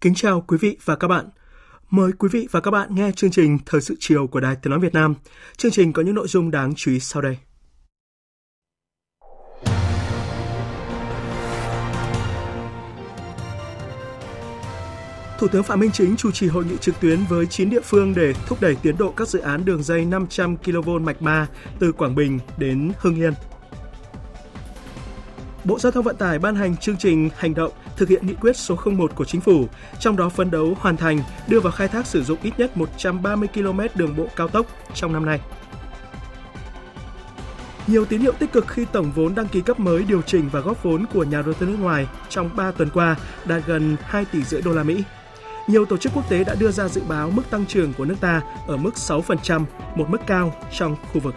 Kính chào quý vị và các bạn. Mời quý vị và các bạn nghe chương trình Thời sự chiều của Đài Tiếng Nói Việt Nam. Chương trình có những nội dung đáng chú ý sau đây. Thủ tướng Phạm Minh Chính chủ trì hội nghị trực tuyến với 9 địa phương để thúc đẩy tiến độ các dự án đường dây 500 kV mạch 3 từ Quảng Bình đến Hưng Yên. Bộ Giao thông Vận tải ban hành chương trình hành động thực hiện nghị quyết số 01 của chính phủ, trong đó phấn đấu hoàn thành đưa vào khai thác sử dụng ít nhất 130 km đường bộ cao tốc trong năm nay. Nhiều tín hiệu tích cực khi tổng vốn đăng ký cấp mới điều chỉnh và góp vốn của nhà đầu tư nước ngoài trong 3 tuần qua đạt gần 2 tỷ rưỡi đô la Mỹ. Nhiều tổ chức quốc tế đã đưa ra dự báo mức tăng trưởng của nước ta ở mức 6%, một mức cao trong khu vực.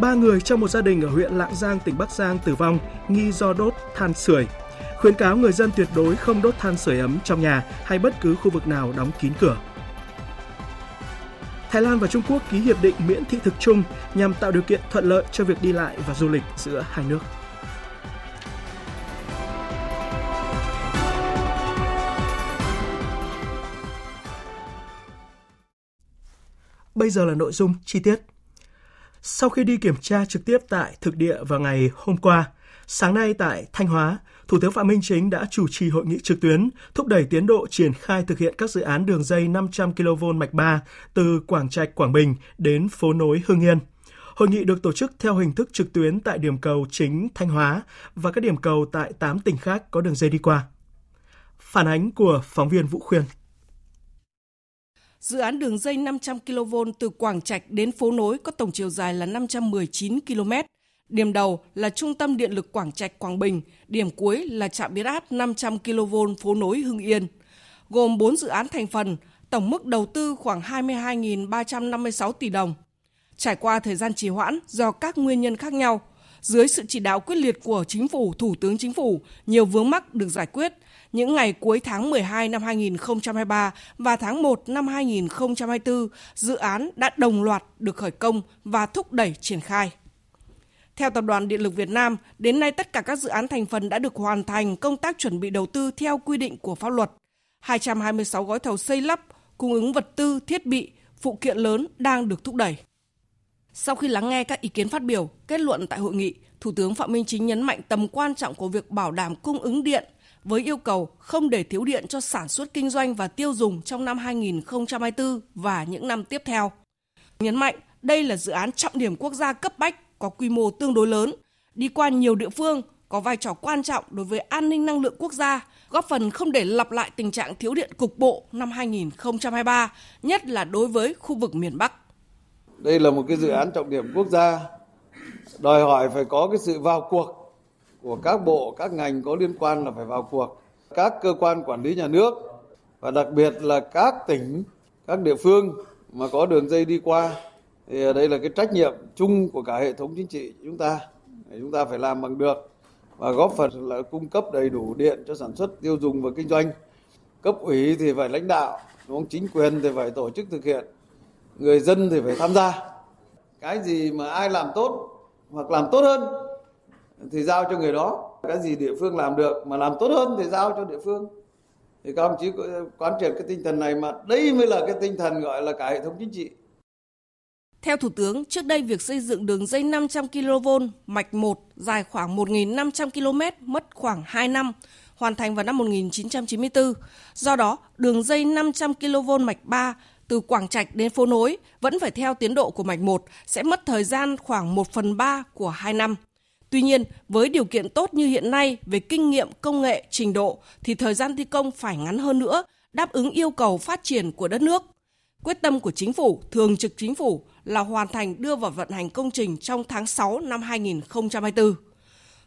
Ba người trong một gia đình ở huyện Lạng Giang, tỉnh Bắc Giang tử vong nghi do đốt than sưởi. Khuyến cáo người dân tuyệt đối không đốt than sưởi ấm trong nhà hay bất cứ khu vực nào đóng kín cửa. Thái Lan và Trung Quốc ký hiệp định miễn thị thực chung nhằm tạo điều kiện thuận lợi cho việc đi lại và du lịch giữa hai nước. Bây giờ là nội dung chi tiết. Sau khi đi kiểm tra trực tiếp tại thực địa vào ngày hôm qua, sáng nay tại Thanh Hóa, Thủ tướng Phạm Minh Chính đã chủ trì hội nghị trực tuyến thúc đẩy tiến độ triển khai thực hiện các dự án đường dây 500 kV mạch 3 từ Quảng Trạch, Quảng Bình đến phố nối Hưng Yên. Hội nghị được tổ chức theo hình thức trực tuyến tại điểm cầu chính Thanh Hóa và các điểm cầu tại 8 tỉnh khác có đường dây đi qua. Phản ánh của phóng viên Vũ Khuyên. Dự án đường dây 500 kV từ Quảng Trạch đến phố nối có tổng chiều dài là 519 km. Điểm đầu là Trung tâm Điện lực Quảng Trạch Quảng Bình, điểm cuối là trạm biến áp 500 kV phố nối Hưng Yên. Gồm 4 dự án thành phần, tổng mức đầu tư khoảng 22.356 tỷ đồng. Trải qua thời gian trì hoãn do các nguyên nhân khác nhau, dưới sự chỉ đạo quyết liệt của Chính phủ, Thủ tướng Chính phủ, nhiều vướng mắc được giải quyết – những ngày cuối tháng 12 năm 2023 và tháng 1 năm 2024, dự án đã đồng loạt được khởi công và thúc đẩy triển khai. Theo Tập đoàn Điện lực Việt Nam, đến nay tất cả các dự án thành phần đã được hoàn thành công tác chuẩn bị đầu tư theo quy định của pháp luật. 226 gói thầu xây lắp, cung ứng vật tư, thiết bị, phụ kiện lớn đang được thúc đẩy. Sau khi lắng nghe các ý kiến phát biểu, kết luận tại hội nghị, Thủ tướng Phạm Minh Chính nhấn mạnh tầm quan trọng của việc bảo đảm cung ứng điện với yêu cầu không để thiếu điện cho sản xuất kinh doanh và tiêu dùng trong năm 2024 và những năm tiếp theo. Nhấn mạnh đây là dự án trọng điểm quốc gia cấp bách có quy mô tương đối lớn, đi qua nhiều địa phương, có vai trò quan trọng đối với an ninh năng lượng quốc gia, góp phần không để lặp lại tình trạng thiếu điện cục bộ năm 2023, nhất là đối với khu vực miền Bắc. Đây là một cái dự án trọng điểm quốc gia, đòi hỏi phải có cái sự vào cuộc của các bộ, các ngành có liên quan là phải vào cuộc. Các cơ quan quản lý nhà nước và đặc biệt là các tỉnh, các địa phương mà có đường dây đi qua thì đây là cái trách nhiệm chung của cả hệ thống chính trị chúng ta. Chúng ta phải làm bằng được và góp phần là cung cấp đầy đủ điện cho sản xuất, tiêu dùng và kinh doanh. Cấp ủy thì phải lãnh đạo, đúng không? chính quyền thì phải tổ chức thực hiện, người dân thì phải tham gia. Cái gì mà ai làm tốt hoặc làm tốt hơn thì giao cho người đó cái gì địa phương làm được mà làm tốt hơn thì giao cho địa phương thì các ông chí quán triệt cái tinh thần này mà đây mới là cái tinh thần gọi là cả hệ thống chính trị theo Thủ tướng, trước đây việc xây dựng đường dây 500 kV mạch 1 dài khoảng 1.500 km mất khoảng 2 năm, hoàn thành vào năm 1994. Do đó, đường dây 500 kV mạch 3 từ Quảng Trạch đến phố nối vẫn phải theo tiến độ của mạch 1 sẽ mất thời gian khoảng 1 phần 3 của 2 năm. Tuy nhiên, với điều kiện tốt như hiện nay về kinh nghiệm, công nghệ, trình độ thì thời gian thi công phải ngắn hơn nữa, đáp ứng yêu cầu phát triển của đất nước. Quyết tâm của chính phủ, thường trực chính phủ là hoàn thành đưa vào vận hành công trình trong tháng 6 năm 2024.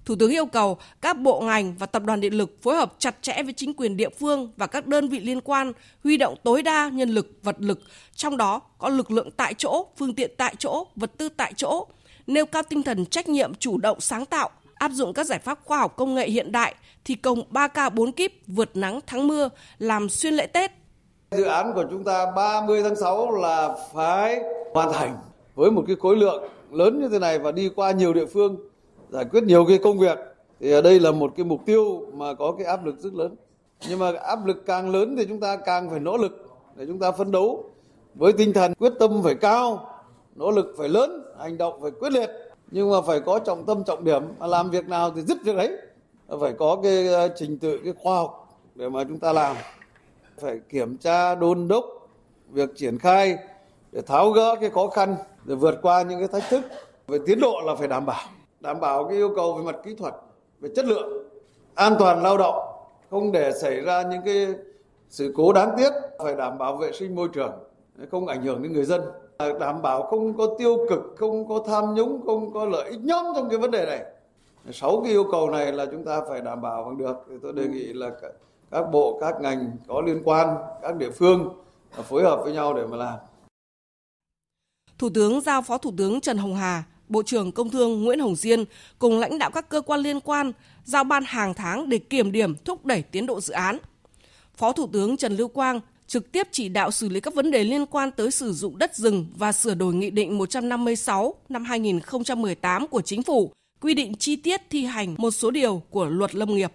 Thủ tướng yêu cầu các bộ ngành và tập đoàn điện lực phối hợp chặt chẽ với chính quyền địa phương và các đơn vị liên quan, huy động tối đa nhân lực, vật lực, trong đó có lực lượng tại chỗ, phương tiện tại chỗ, vật tư tại chỗ, nêu cao tinh thần trách nhiệm chủ động sáng tạo, áp dụng các giải pháp khoa học công nghệ hiện đại, thi công 3K 4 kíp vượt nắng thắng mưa, làm xuyên lễ Tết. Dự án của chúng ta 30 tháng 6 là phải hoàn thành với một cái khối lượng lớn như thế này và đi qua nhiều địa phương giải quyết nhiều cái công việc. Thì đây là một cái mục tiêu mà có cái áp lực rất lớn. Nhưng mà áp lực càng lớn thì chúng ta càng phải nỗ lực để chúng ta phấn đấu với tinh thần quyết tâm phải cao nỗ lực phải lớn hành động phải quyết liệt, nhưng mà phải có trọng tâm trọng điểm. Mà làm việc nào thì dứt việc đấy phải có cái ờ, trình tự, cái khoa học để mà chúng ta làm. Phải kiểm tra, đôn đốc, việc triển khai, để tháo gỡ cái khó khăn, để vượt qua những cái thách thức. Về tiến độ là phải đảm bảo. Đảm bảo cái yêu cầu về mặt kỹ thuật, về chất lượng, an toàn lao động. Không để xảy ra những cái sự cố đáng tiếc. Phải đảm bảo vệ sinh môi trường, không ảnh hưởng đến người dân đảm bảo không có tiêu cực không có tham nhũng không có lợi ích nhóm trong cái vấn đề này. Sáu cái yêu cầu này là chúng ta phải đảm bảo bằng được. Thì tôi đề nghị là các bộ các ngành có liên quan các địa phương phối hợp với nhau để mà làm. Thủ tướng giao Phó Thủ tướng Trần Hồng Hà Bộ trưởng Công Thương Nguyễn Hồng Diên cùng lãnh đạo các cơ quan liên quan giao ban hàng tháng để kiểm điểm thúc đẩy tiến độ dự án. Phó Thủ tướng Trần Lưu Quang trực tiếp chỉ đạo xử lý các vấn đề liên quan tới sử dụng đất rừng và sửa đổi Nghị định 156 năm 2018 của Chính phủ quy định chi tiết thi hành một số điều của luật lâm nghiệp.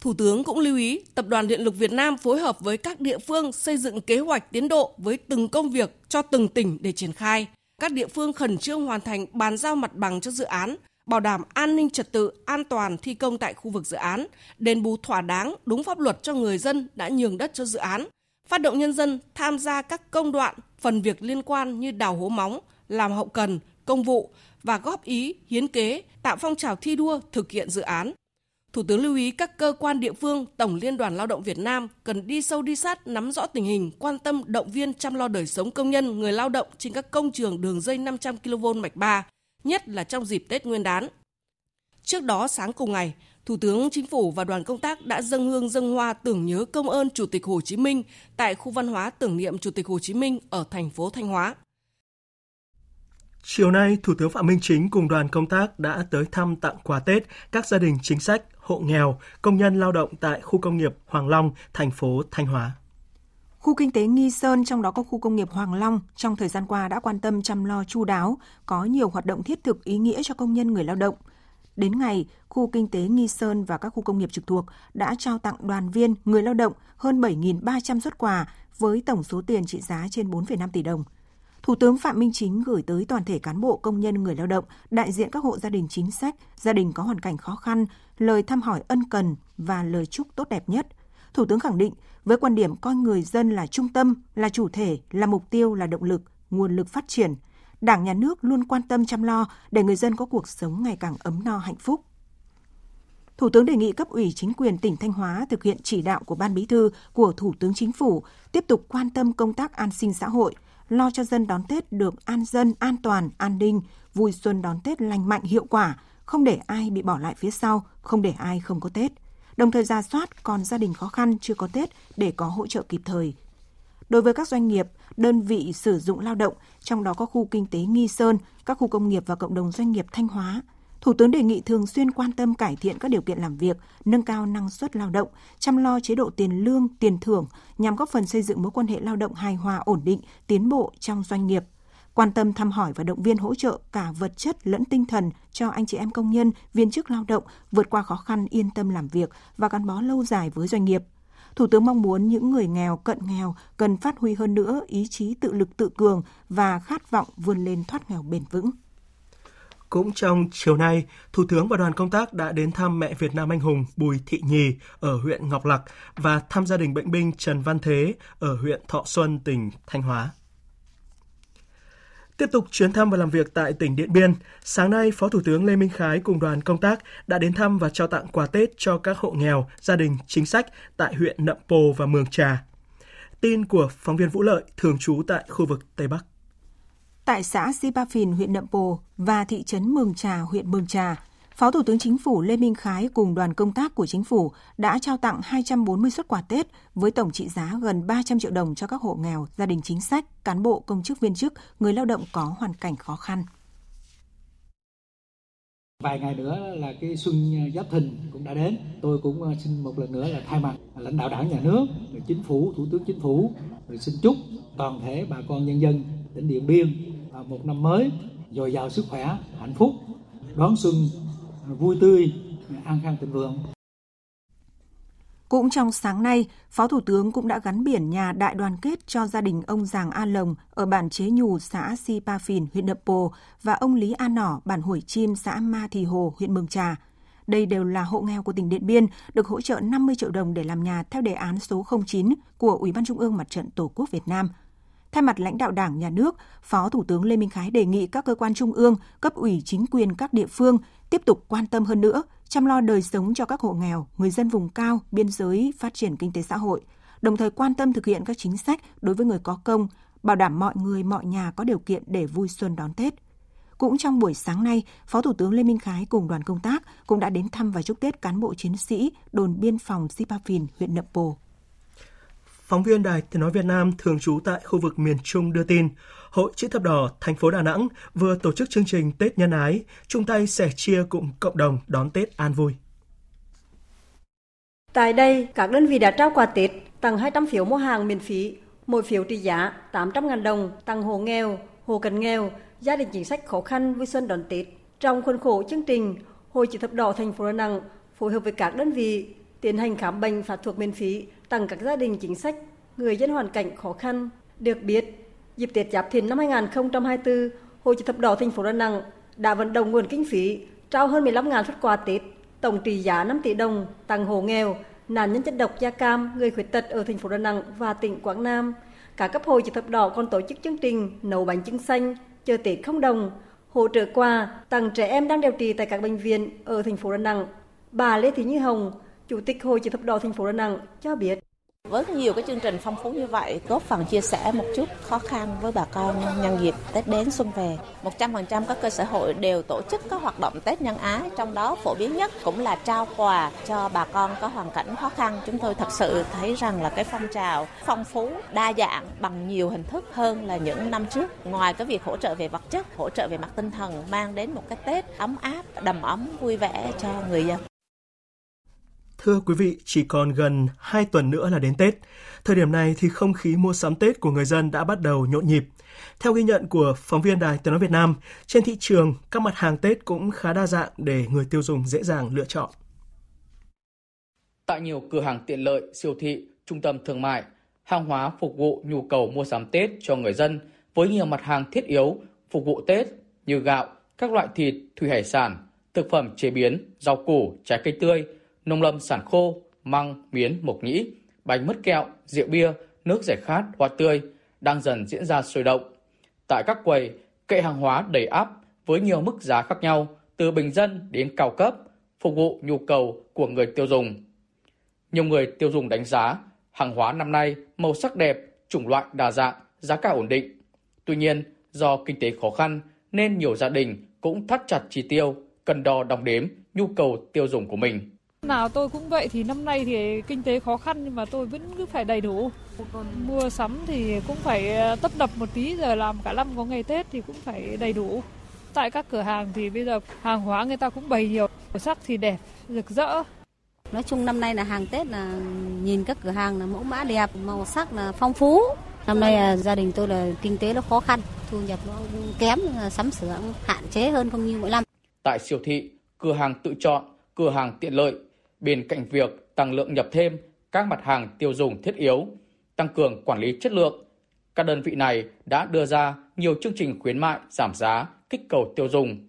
Thủ tướng cũng lưu ý Tập đoàn Điện lực Việt Nam phối hợp với các địa phương xây dựng kế hoạch tiến độ với từng công việc cho từng tỉnh để triển khai – các địa phương khẩn trương hoàn thành bàn giao mặt bằng cho dự án, bảo đảm an ninh trật tự, an toàn thi công tại khu vực dự án, đền bù thỏa đáng đúng pháp luật cho người dân đã nhường đất cho dự án, phát động nhân dân tham gia các công đoạn, phần việc liên quan như đào hố móng, làm hậu cần, công vụ và góp ý, hiến kế, tạo phong trào thi đua thực hiện dự án. Thủ tướng lưu ý các cơ quan địa phương, Tổng Liên đoàn Lao động Việt Nam cần đi sâu đi sát, nắm rõ tình hình, quan tâm động viên chăm lo đời sống công nhân, người lao động trên các công trường đường dây 500 kV mạch 3, nhất là trong dịp Tết Nguyên đán. Trước đó sáng cùng ngày, Thủ tướng Chính phủ và đoàn công tác đã dâng hương dâng hoa tưởng nhớ công ơn Chủ tịch Hồ Chí Minh tại khu văn hóa tưởng niệm Chủ tịch Hồ Chí Minh ở thành phố Thanh Hóa. Chiều nay, Thủ tướng Phạm Minh Chính cùng đoàn công tác đã tới thăm tặng quà Tết các gia đình chính sách, hộ nghèo, công nhân lao động tại khu công nghiệp Hoàng Long, thành phố Thanh Hóa. Khu kinh tế Nghi Sơn, trong đó có khu công nghiệp Hoàng Long, trong thời gian qua đã quan tâm chăm lo chu đáo, có nhiều hoạt động thiết thực ý nghĩa cho công nhân người lao động. Đến ngày, khu kinh tế Nghi Sơn và các khu công nghiệp trực thuộc đã trao tặng đoàn viên người lao động hơn 7.300 xuất quà với tổng số tiền trị giá trên 4,5 tỷ đồng. Thủ tướng Phạm Minh Chính gửi tới toàn thể cán bộ công nhân người lao động, đại diện các hộ gia đình chính sách, gia đình có hoàn cảnh khó khăn, lời thăm hỏi ân cần và lời chúc tốt đẹp nhất. Thủ tướng khẳng định, với quan điểm coi người dân là trung tâm, là chủ thể, là mục tiêu, là động lực, nguồn lực phát triển, Đảng nhà nước luôn quan tâm chăm lo để người dân có cuộc sống ngày càng ấm no hạnh phúc. Thủ tướng đề nghị cấp ủy chính quyền tỉnh Thanh Hóa thực hiện chỉ đạo của Ban Bí thư của Thủ tướng Chính phủ, tiếp tục quan tâm công tác an sinh xã hội, lo cho dân đón Tết được an dân, an toàn, an ninh, vui xuân đón Tết lành mạnh hiệu quả, không để ai bị bỏ lại phía sau, không để ai không có Tết. Đồng thời ra soát còn gia đình khó khăn chưa có Tết để có hỗ trợ kịp thời. Đối với các doanh nghiệp, đơn vị sử dụng lao động, trong đó có khu kinh tế Nghi Sơn, các khu công nghiệp và cộng đồng doanh nghiệp Thanh Hóa, Thủ tướng đề nghị thường xuyên quan tâm cải thiện các điều kiện làm việc, nâng cao năng suất lao động, chăm lo chế độ tiền lương, tiền thưởng nhằm góp phần xây dựng mối quan hệ lao động hài hòa ổn định, tiến bộ trong doanh nghiệp. Quan tâm thăm hỏi và động viên hỗ trợ cả vật chất lẫn tinh thần cho anh chị em công nhân, viên chức lao động vượt qua khó khăn yên tâm làm việc và gắn bó lâu dài với doanh nghiệp. Thủ tướng mong muốn những người nghèo, cận nghèo cần phát huy hơn nữa ý chí tự lực tự cường và khát vọng vươn lên thoát nghèo bền vững. Cũng trong chiều nay, Thủ tướng và đoàn công tác đã đến thăm mẹ Việt Nam anh hùng Bùi Thị Nhì ở huyện Ngọc Lặc và thăm gia đình bệnh binh Trần Văn Thế ở huyện Thọ Xuân, tỉnh Thanh Hóa. Tiếp tục chuyến thăm và làm việc tại tỉnh Điện Biên, sáng nay Phó Thủ tướng Lê Minh Khái cùng đoàn công tác đã đến thăm và trao tặng quà Tết cho các hộ nghèo, gia đình chính sách tại huyện Nậm Pồ và Mường Trà. Tin của phóng viên Vũ Lợi thường trú tại khu vực Tây Bắc. Tại xã Sipa Phìn, huyện Nậm Pồ và thị trấn Mường Trà, huyện Mường Trà, Phó Thủ tướng Chính phủ Lê Minh Khái cùng đoàn công tác của Chính phủ đã trao tặng 240 xuất quà Tết với tổng trị giá gần 300 triệu đồng cho các hộ nghèo, gia đình chính sách, cán bộ, công chức viên chức, người lao động có hoàn cảnh khó khăn. Vài ngày nữa là cái xuân Giáp Thìn cũng đã đến. Tôi cũng ờ, xin một lần nữa là thay mặt lãnh đạo đảng nhà nước, chính phủ, thủ tướng chính phủ, rồi xin chúc toàn thể bà con nhân dân tỉnh Điện Biên ờ, một năm mới dồi dào sức khỏe, hạnh phúc, đón xuân vui tươi, an khang thịnh vượng. Cũng trong sáng nay, Phó Thủ tướng cũng đã gắn biển nhà đại đoàn kết cho gia đình ông Giàng A Lồng ở bản Chế Nhù, xã Si Pa Phìn, huyện Nậm Pồ và ông Lý A Nỏ, bản Hủy Chim, xã Ma Thì Hồ, huyện Mường Trà. Đây đều là hộ nghèo của tỉnh Điện Biên, được hỗ trợ 50 triệu đồng để làm nhà theo đề án số 09 của Ủy ban Trung ương Mặt trận Tổ quốc Việt Nam – Thay mặt lãnh đạo Đảng, Nhà nước, Phó Thủ tướng Lê Minh Khái đề nghị các cơ quan trung ương, cấp ủy chính quyền các địa phương tiếp tục quan tâm hơn nữa, chăm lo đời sống cho các hộ nghèo, người dân vùng cao, biên giới, phát triển kinh tế xã hội, đồng thời quan tâm thực hiện các chính sách đối với người có công, bảo đảm mọi người, mọi nhà có điều kiện để vui xuân đón Tết. Cũng trong buổi sáng nay, Phó Thủ tướng Lê Minh Khái cùng đoàn công tác cũng đã đến thăm và chúc Tết cán bộ chiến sĩ đồn biên phòng Sipafin, huyện Nậm Pồ. Phóng viên Đài Tiếng Nói Việt Nam thường trú tại khu vực miền Trung đưa tin, Hội Chữ Thập Đỏ thành phố Đà Nẵng vừa tổ chức chương trình Tết Nhân Ái, chung tay sẻ chia cùng cộng đồng đón Tết an vui. Tại đây, các đơn vị đã trao quà Tết, tặng 200 phiếu mua hàng miễn phí, mỗi phiếu trị giá 800.000 đồng, tặng hộ nghèo, hộ cận nghèo, gia đình chính sách khó khăn vui xuân đón Tết. Trong khuôn khổ chương trình, Hội Chữ Thập Đỏ thành phố Đà Nẵng phối hợp với các đơn vị tiến hành khám bệnh phát thuốc miễn phí tặng các gia đình chính sách, người dân hoàn cảnh khó khăn. Được biết, dịp Tết Giáp Thìn năm 2024, Hội chữ thập đỏ thành phố Đà Nẵng đã vận động nguồn kinh phí trao hơn 15.000 xuất quà Tết, tổng trị giá 5 tỷ đồng tặng hộ nghèo, nạn nhân chất độc da cam, người khuyết tật ở thành phố Đà Nẵng và tỉnh Quảng Nam. Cả cấp hội chữ thập đỏ còn tổ chức chương trình nấu bánh trưng xanh, chờ Tết không đồng, hỗ trợ quà tặng trẻ em đang điều trị tại các bệnh viện ở thành phố Đà Nẵng. Bà Lê Thị Như Hồng, Chủ tịch Hội chữ thập đỏ thành phố Đà Nẵng cho biết. Với nhiều cái chương trình phong phú như vậy, góp phần chia sẻ một chút khó khăn với bà con nhân dịp Tết đến xuân về. 100% các cơ sở hội đều tổ chức các hoạt động Tết nhân ái, trong đó phổ biến nhất cũng là trao quà cho bà con có hoàn cảnh khó khăn. Chúng tôi thật sự thấy rằng là cái phong trào phong phú, đa dạng bằng nhiều hình thức hơn là những năm trước. Ngoài cái việc hỗ trợ về vật chất, hỗ trợ về mặt tinh thần mang đến một cái Tết ấm áp, đầm ấm, vui vẻ cho người dân. Thưa quý vị, chỉ còn gần 2 tuần nữa là đến Tết. Thời điểm này thì không khí mua sắm Tết của người dân đã bắt đầu nhộn nhịp. Theo ghi nhận của phóng viên Đài Tiếng Nói Việt Nam, trên thị trường, các mặt hàng Tết cũng khá đa dạng để người tiêu dùng dễ dàng lựa chọn. Tại nhiều cửa hàng tiện lợi, siêu thị, trung tâm thương mại, hàng hóa phục vụ nhu cầu mua sắm Tết cho người dân với nhiều mặt hàng thiết yếu phục vụ Tết như gạo, các loại thịt, thủy hải sản, thực phẩm chế biến, rau củ, trái cây tươi – nông lâm sản khô, măng, miến, mộc nhĩ, bánh mứt kẹo, rượu bia, nước giải khát, hoa tươi đang dần diễn ra sôi động. Tại các quầy, kệ hàng hóa đầy áp với nhiều mức giá khác nhau, từ bình dân đến cao cấp, phục vụ nhu cầu của người tiêu dùng. Nhiều người tiêu dùng đánh giá hàng hóa năm nay màu sắc đẹp, chủng loại đa dạng, giá cả ổn định. Tuy nhiên, do kinh tế khó khăn nên nhiều gia đình cũng thắt chặt chi tiêu, cần đo đong đếm nhu cầu tiêu dùng của mình. Nào tôi cũng vậy thì năm nay thì kinh tế khó khăn nhưng mà tôi vẫn cứ phải đầy đủ. Còn mua sắm thì cũng phải ờ, tấp đập một tí giờ làm cả năm có ngày Tết thì cũng phải đầy đủ. Tại các cửa hàng thì bây giờ hàng hóa người ta cũng bày nhiều, màu sắc thì đẹp, rực rỡ. Nói chung năm nay là hàng Tết là nhìn các cửa hàng là mẫu mã đẹp, màu sắc là phong phú. Năm nay là gia đình tôi là kinh tế nó khó khăn, thu nhập nó kém, sắm sửa hạn chế hơn không như mỗi năm. Tại siêu thị, cửa hàng tự chọn, cửa hàng tiện lợi bên cạnh việc tăng lượng nhập thêm các mặt hàng tiêu dùng thiết yếu, tăng cường quản lý chất lượng. Các đơn vị này đã đưa ra nhiều chương trình khuyến mại giảm giá, kích cầu tiêu dùng.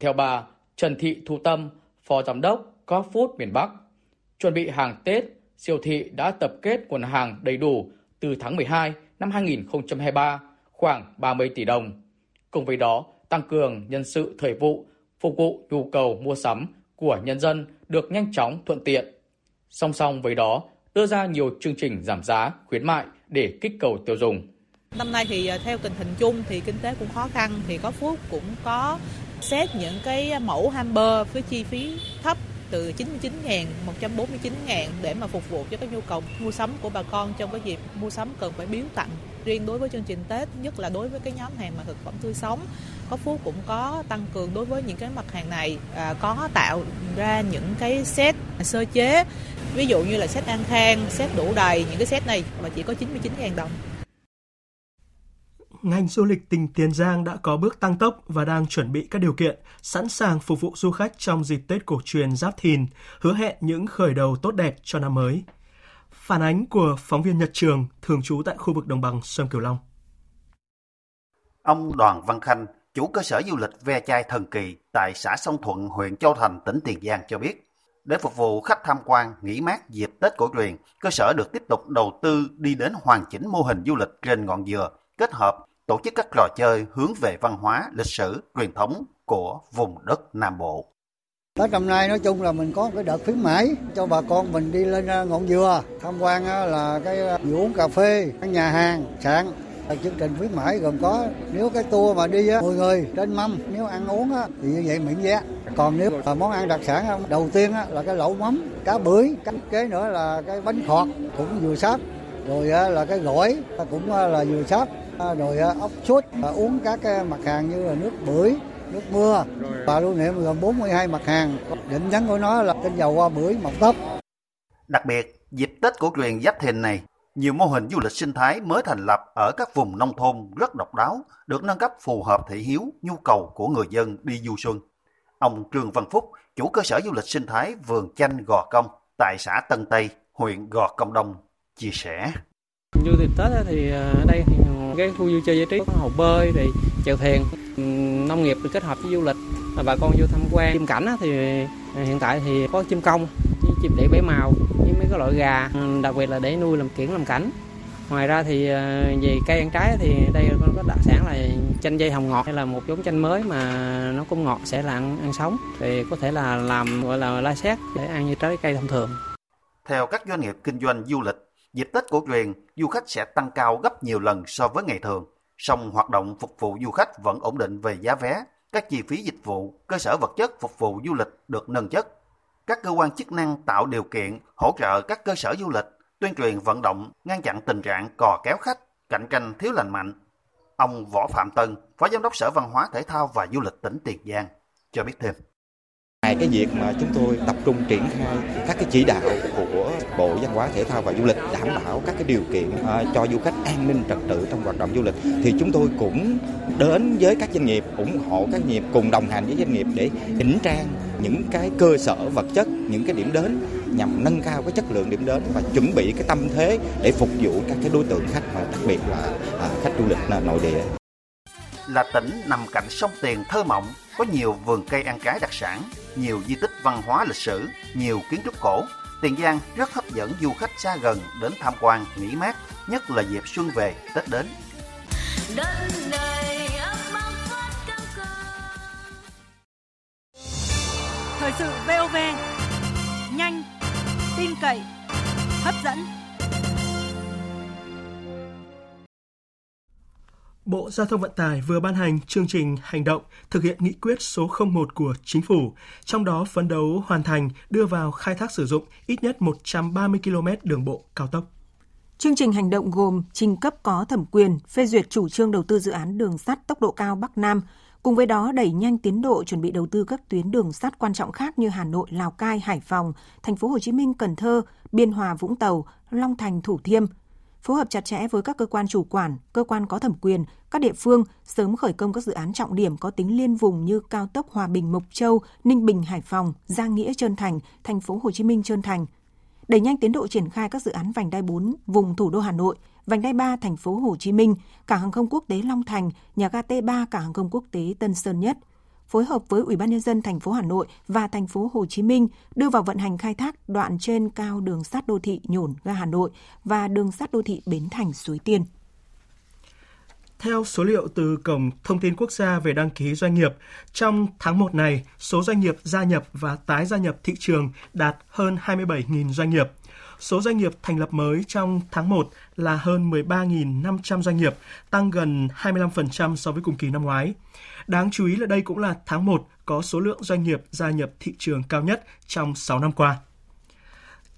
Theo bà Trần Thị Thu Tâm, Phó Giám đốc Co Food miền Bắc, chuẩn bị hàng Tết, siêu thị đã tập kết nguồn hàng đầy đủ từ tháng 12 năm 2023, khoảng 30 tỷ đồng. Cùng với đó, tăng cường nhân sự thời vụ, phục vụ nhu cầu mua sắm của nhân dân được nhanh chóng thuận tiện. Song song với đó, đưa ra nhiều chương trình giảm giá, khuyến mại để kích cầu tiêu dùng. Năm nay thì à, theo tình hình chung thì kinh tế cũng khó khăn thì có Phúc cũng có xét những cái mẫu hamper với chi phí thấp từ 99 ngàn, 149 ngàn để mà phục vụ cho cái nhu cầu mua sắm của bà con trong cái dịp mua sắm cần phải biếu tặng. Riêng đối với chương trình Tết, nhất là đối với cái nhóm hàng mà thực phẩm tươi sống, có Phú cũng có tăng cường đối với những cái mặt hàng này, à, có tạo ra những cái set sơ chế, ví dụ như là set an khang, set đủ đầy, những cái set này mà chỉ có 99 ngàn đồng ngành du lịch tỉnh Tiền Giang đã có bước tăng tốc và đang chuẩn bị các điều kiện sẵn sàng phục vụ du khách trong dịp Tết cổ truyền Giáp Thìn, hứa hẹn những khởi đầu tốt đẹp cho năm mới. Phản ánh của phóng viên Nhật Trường, thường trú tại khu vực đồng bằng sông Cửu Long. Ông Đoàn Văn Khanh, chủ cơ sở du lịch ve chai thần kỳ tại xã Sông Thuận, huyện Châu Thành, tỉnh Tiền Giang cho biết, để phục vụ khách tham quan, nghỉ mát dịp Tết cổ truyền, cơ sở được tiếp tục đầu tư đi đến hoàn chỉnh mô hình du lịch trên ngọn dừa, kết hợp tổ chức các trò chơi hướng về văn hóa, lịch sử, truyền thống của vùng đất Nam Bộ. Tết năm nay nói chung là mình có cái đợt khuyến mãi cho bà con mình đi lên à, ngọn dừa tham quan à, là cái à, uống cà phê, các nhà hàng, sạn. Chương trình khuyến mãi gồm có nếu cái tour mà đi à, á, 10 người trên mâm nếu ăn uống á, thì như vậy miễn vé còn nếu là món ăn đặc sản đầu tiên á, là cái lẩu mắm cá bưởi cánh kế nữa là cái bánh khọt cũng vừa sáp rồi là cái gỏi cũng là vừa sáp rồi ốc sút uống các mặt hàng như là nước bưởi nước mưa và lưu niệm gồm 42 mặt hàng định nhắn của nó là tinh dầu hoa bưởi mọc tóc đặc biệt dịp Tết cổ truyền Giáp Thìn này nhiều mô hình du lịch sinh thái mới thành lập ở các vùng nông thôn rất độc đáo, được nâng cấp phù hợp thị hiếu, nhu cầu của người dân đi du xuân. Ông Trương Văn Phúc, chủ cơ sở du lịch sinh thái vườn chanh Gò Công tại xã Tân Tây, huyện Gò Công Đông, chia sẻ. Du lịch Tết thì ở đây thì cái khu vui chơi giải trí có hồ bơi thì chèo thuyền nông nghiệp kết hợp với du lịch bà con vô tham quan. Chim cảnh thì à, hiện tại thì có chim công với chim để bảy màu với mấy cái loại gà ừ, đặc biệt là để nuôi làm kiển làm cảnh. Ngoài ra thì à, về cây ăn trái thì đây có đặc sản là chanh dây hồng ngọt hay là một giống chanh mới mà nó cũng ngọt sẽ là ăn, ăn sống. Thì có thể là làm gọi là lai xét để ăn như trái cây thông thường. Theo các doanh nghiệp kinh doanh du lịch Dịp Tết cổ truyền, du khách sẽ tăng cao gấp nhiều lần so với ngày thường. Song hoạt động phục vụ du khách vẫn ổn định về giá vé, các chi phí dịch vụ, cơ sở vật chất phục vụ du lịch được nâng chất. Các cơ quan chức năng tạo điều kiện hỗ trợ các cơ sở du lịch, tuyên truyền vận động, ngăn chặn tình trạng cò kéo khách, cạnh tranh thiếu lành mạnh. Ông Võ Phạm Tân, Phó Giám đốc Sở Văn hóa Thể thao và Du lịch tỉnh Tiền Giang, cho biết thêm. Ngoài cái việc mà chúng tôi tập trung triển khai các cái chỉ đạo của Bộ Văn hóa Thể thao và Du lịch đảm bảo các cái điều kiện à, cho du khách an ninh trật tự trong hoạt động du lịch thì chúng tôi cũng đến với các doanh nghiệp ủng hộ các doanh nghiệp cùng đồng hành với doanh nghiệp để chỉnh trang những cái cơ sở vật chất, những cái điểm đến nhằm nâng cao cái chất lượng điểm đến và chuẩn bị cái tâm thế để phục vụ các cái đối tượng khách mà đặc biệt là à, khách du lịch à, nội địa là tỉnh nằm cạnh sông Tiền thơ mộng, có nhiều vườn cây ăn trái đặc sản, nhiều di tích văn hóa lịch sử, nhiều kiến trúc cổ. Tiền Giang rất hấp dẫn du khách xa gần đến tham quan, nghỉ mát, nhất là dịp xuân về, Tết đến. Thời sự VOV, nhanh, tin cậy, hấp dẫn. Bộ Giao thông Vận tải vừa ban hành chương trình hành động thực hiện nghị quyết số 01 của Chính phủ, trong đó phấn đấu hoàn thành đưa vào khai thác sử dụng ít nhất 130 km đường bộ cao tốc. Chương trình hành động gồm trình cấp có thẩm quyền phê duyệt chủ trương đầu tư dự án đường sắt tốc độ cao Bắc Nam, cùng với đó đẩy nhanh tiến độ chuẩn bị đầu tư các tuyến đường sắt quan trọng khác như Hà Nội, Lào Cai, Hải Phòng, Thành phố Hồ Chí Minh, Cần Thơ, Biên Hòa, Vũng Tàu, Long Thành, Thủ Thiêm – phối hợp chặt chẽ với các cơ quan chủ quản, cơ quan có thẩm quyền, các địa phương sớm khởi công các dự án trọng điểm có tính liên vùng như cao tốc Hòa Bình Mộc Châu, Ninh Bình Hải Phòng, Giang Nghĩa Trơn Thành, Thành phố Hồ Chí Minh Trơn Thành. Đẩy nhanh tiến độ triển khai các dự án vành đai 4 vùng thủ đô Hà Nội, vành đai 3 thành phố Hồ Chí Minh, cảng hàng không quốc tế Long Thành, nhà ga T3 cảng hàng không quốc tế Tân Sơn Nhất – phối hợp với Ủy ban nhân dân thành phố Hà Nội và thành phố Hồ Chí Minh đưa vào vận hành khai thác đoạn trên cao đường sắt đô thị Nhổn ga Hà Nội và đường sắt đô thị Bến Thành Suối Tiên. Theo số liệu từ Cổng Thông tin Quốc gia về đăng ký doanh nghiệp, trong tháng 1 này, số doanh nghiệp gia nhập và tái gia nhập thị trường đạt hơn 27.000 doanh nghiệp. Số doanh nghiệp thành lập mới trong tháng 1 là hơn 13.500 doanh nghiệp, tăng gần 25% so với cùng kỳ năm ngoái. Đáng chú ý là đây cũng là tháng 1 có số lượng doanh nghiệp gia nhập thị trường cao nhất trong 6 năm qua.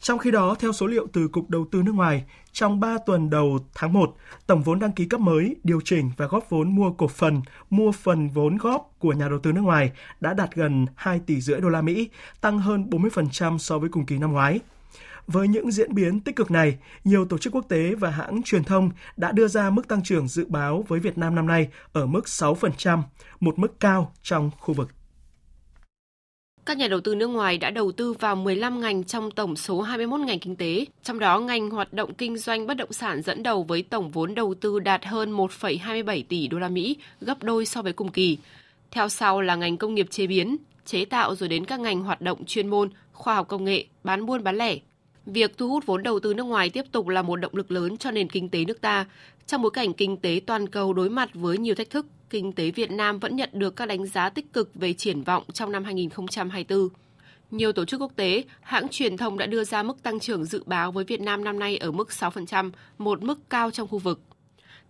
Trong khi đó, theo số liệu từ Cục Đầu tư nước ngoài, trong 3 tuần đầu tháng 1, tổng vốn đăng ký cấp mới, điều chỉnh và góp vốn mua cổ phần, mua phần vốn góp của nhà đầu tư nước ngoài đã đạt gần 2 tỷ rưỡi đô la Mỹ, tăng hơn 40% so với cùng kỳ năm ngoái. Với những diễn biến tích cực này, nhiều tổ chức quốc tế và hãng truyền thông đã đưa ra mức tăng trưởng dự báo với Việt Nam năm nay ở mức 6%, một mức cao trong khu vực. Các nhà đầu tư nước ngoài đã đầu tư vào 15 ngành trong tổng số 21 ngành kinh tế, trong đó ngành hoạt động kinh doanh bất động sản dẫn đầu với tổng vốn đầu tư đạt hơn 1,27 tỷ đô la Mỹ, gấp đôi so với cùng kỳ. Theo sau là ngành công nghiệp chế biến, chế tạo rồi đến các ngành hoạt động chuyên môn, khoa học công nghệ, bán buôn bán lẻ. Việc thu hút vốn đầu tư nước ngoài tiếp tục là một động lực lớn cho nền kinh tế nước ta. Trong bối cảnh kinh tế toàn cầu đối mặt với nhiều thách thức, kinh tế Việt Nam vẫn nhận được các đánh giá tích cực về triển vọng trong năm 2024. Nhiều tổ chức quốc tế, hãng truyền thông đã đưa ra mức tăng trưởng dự báo với Việt Nam năm nay ở mức 6%, một mức cao trong khu vực.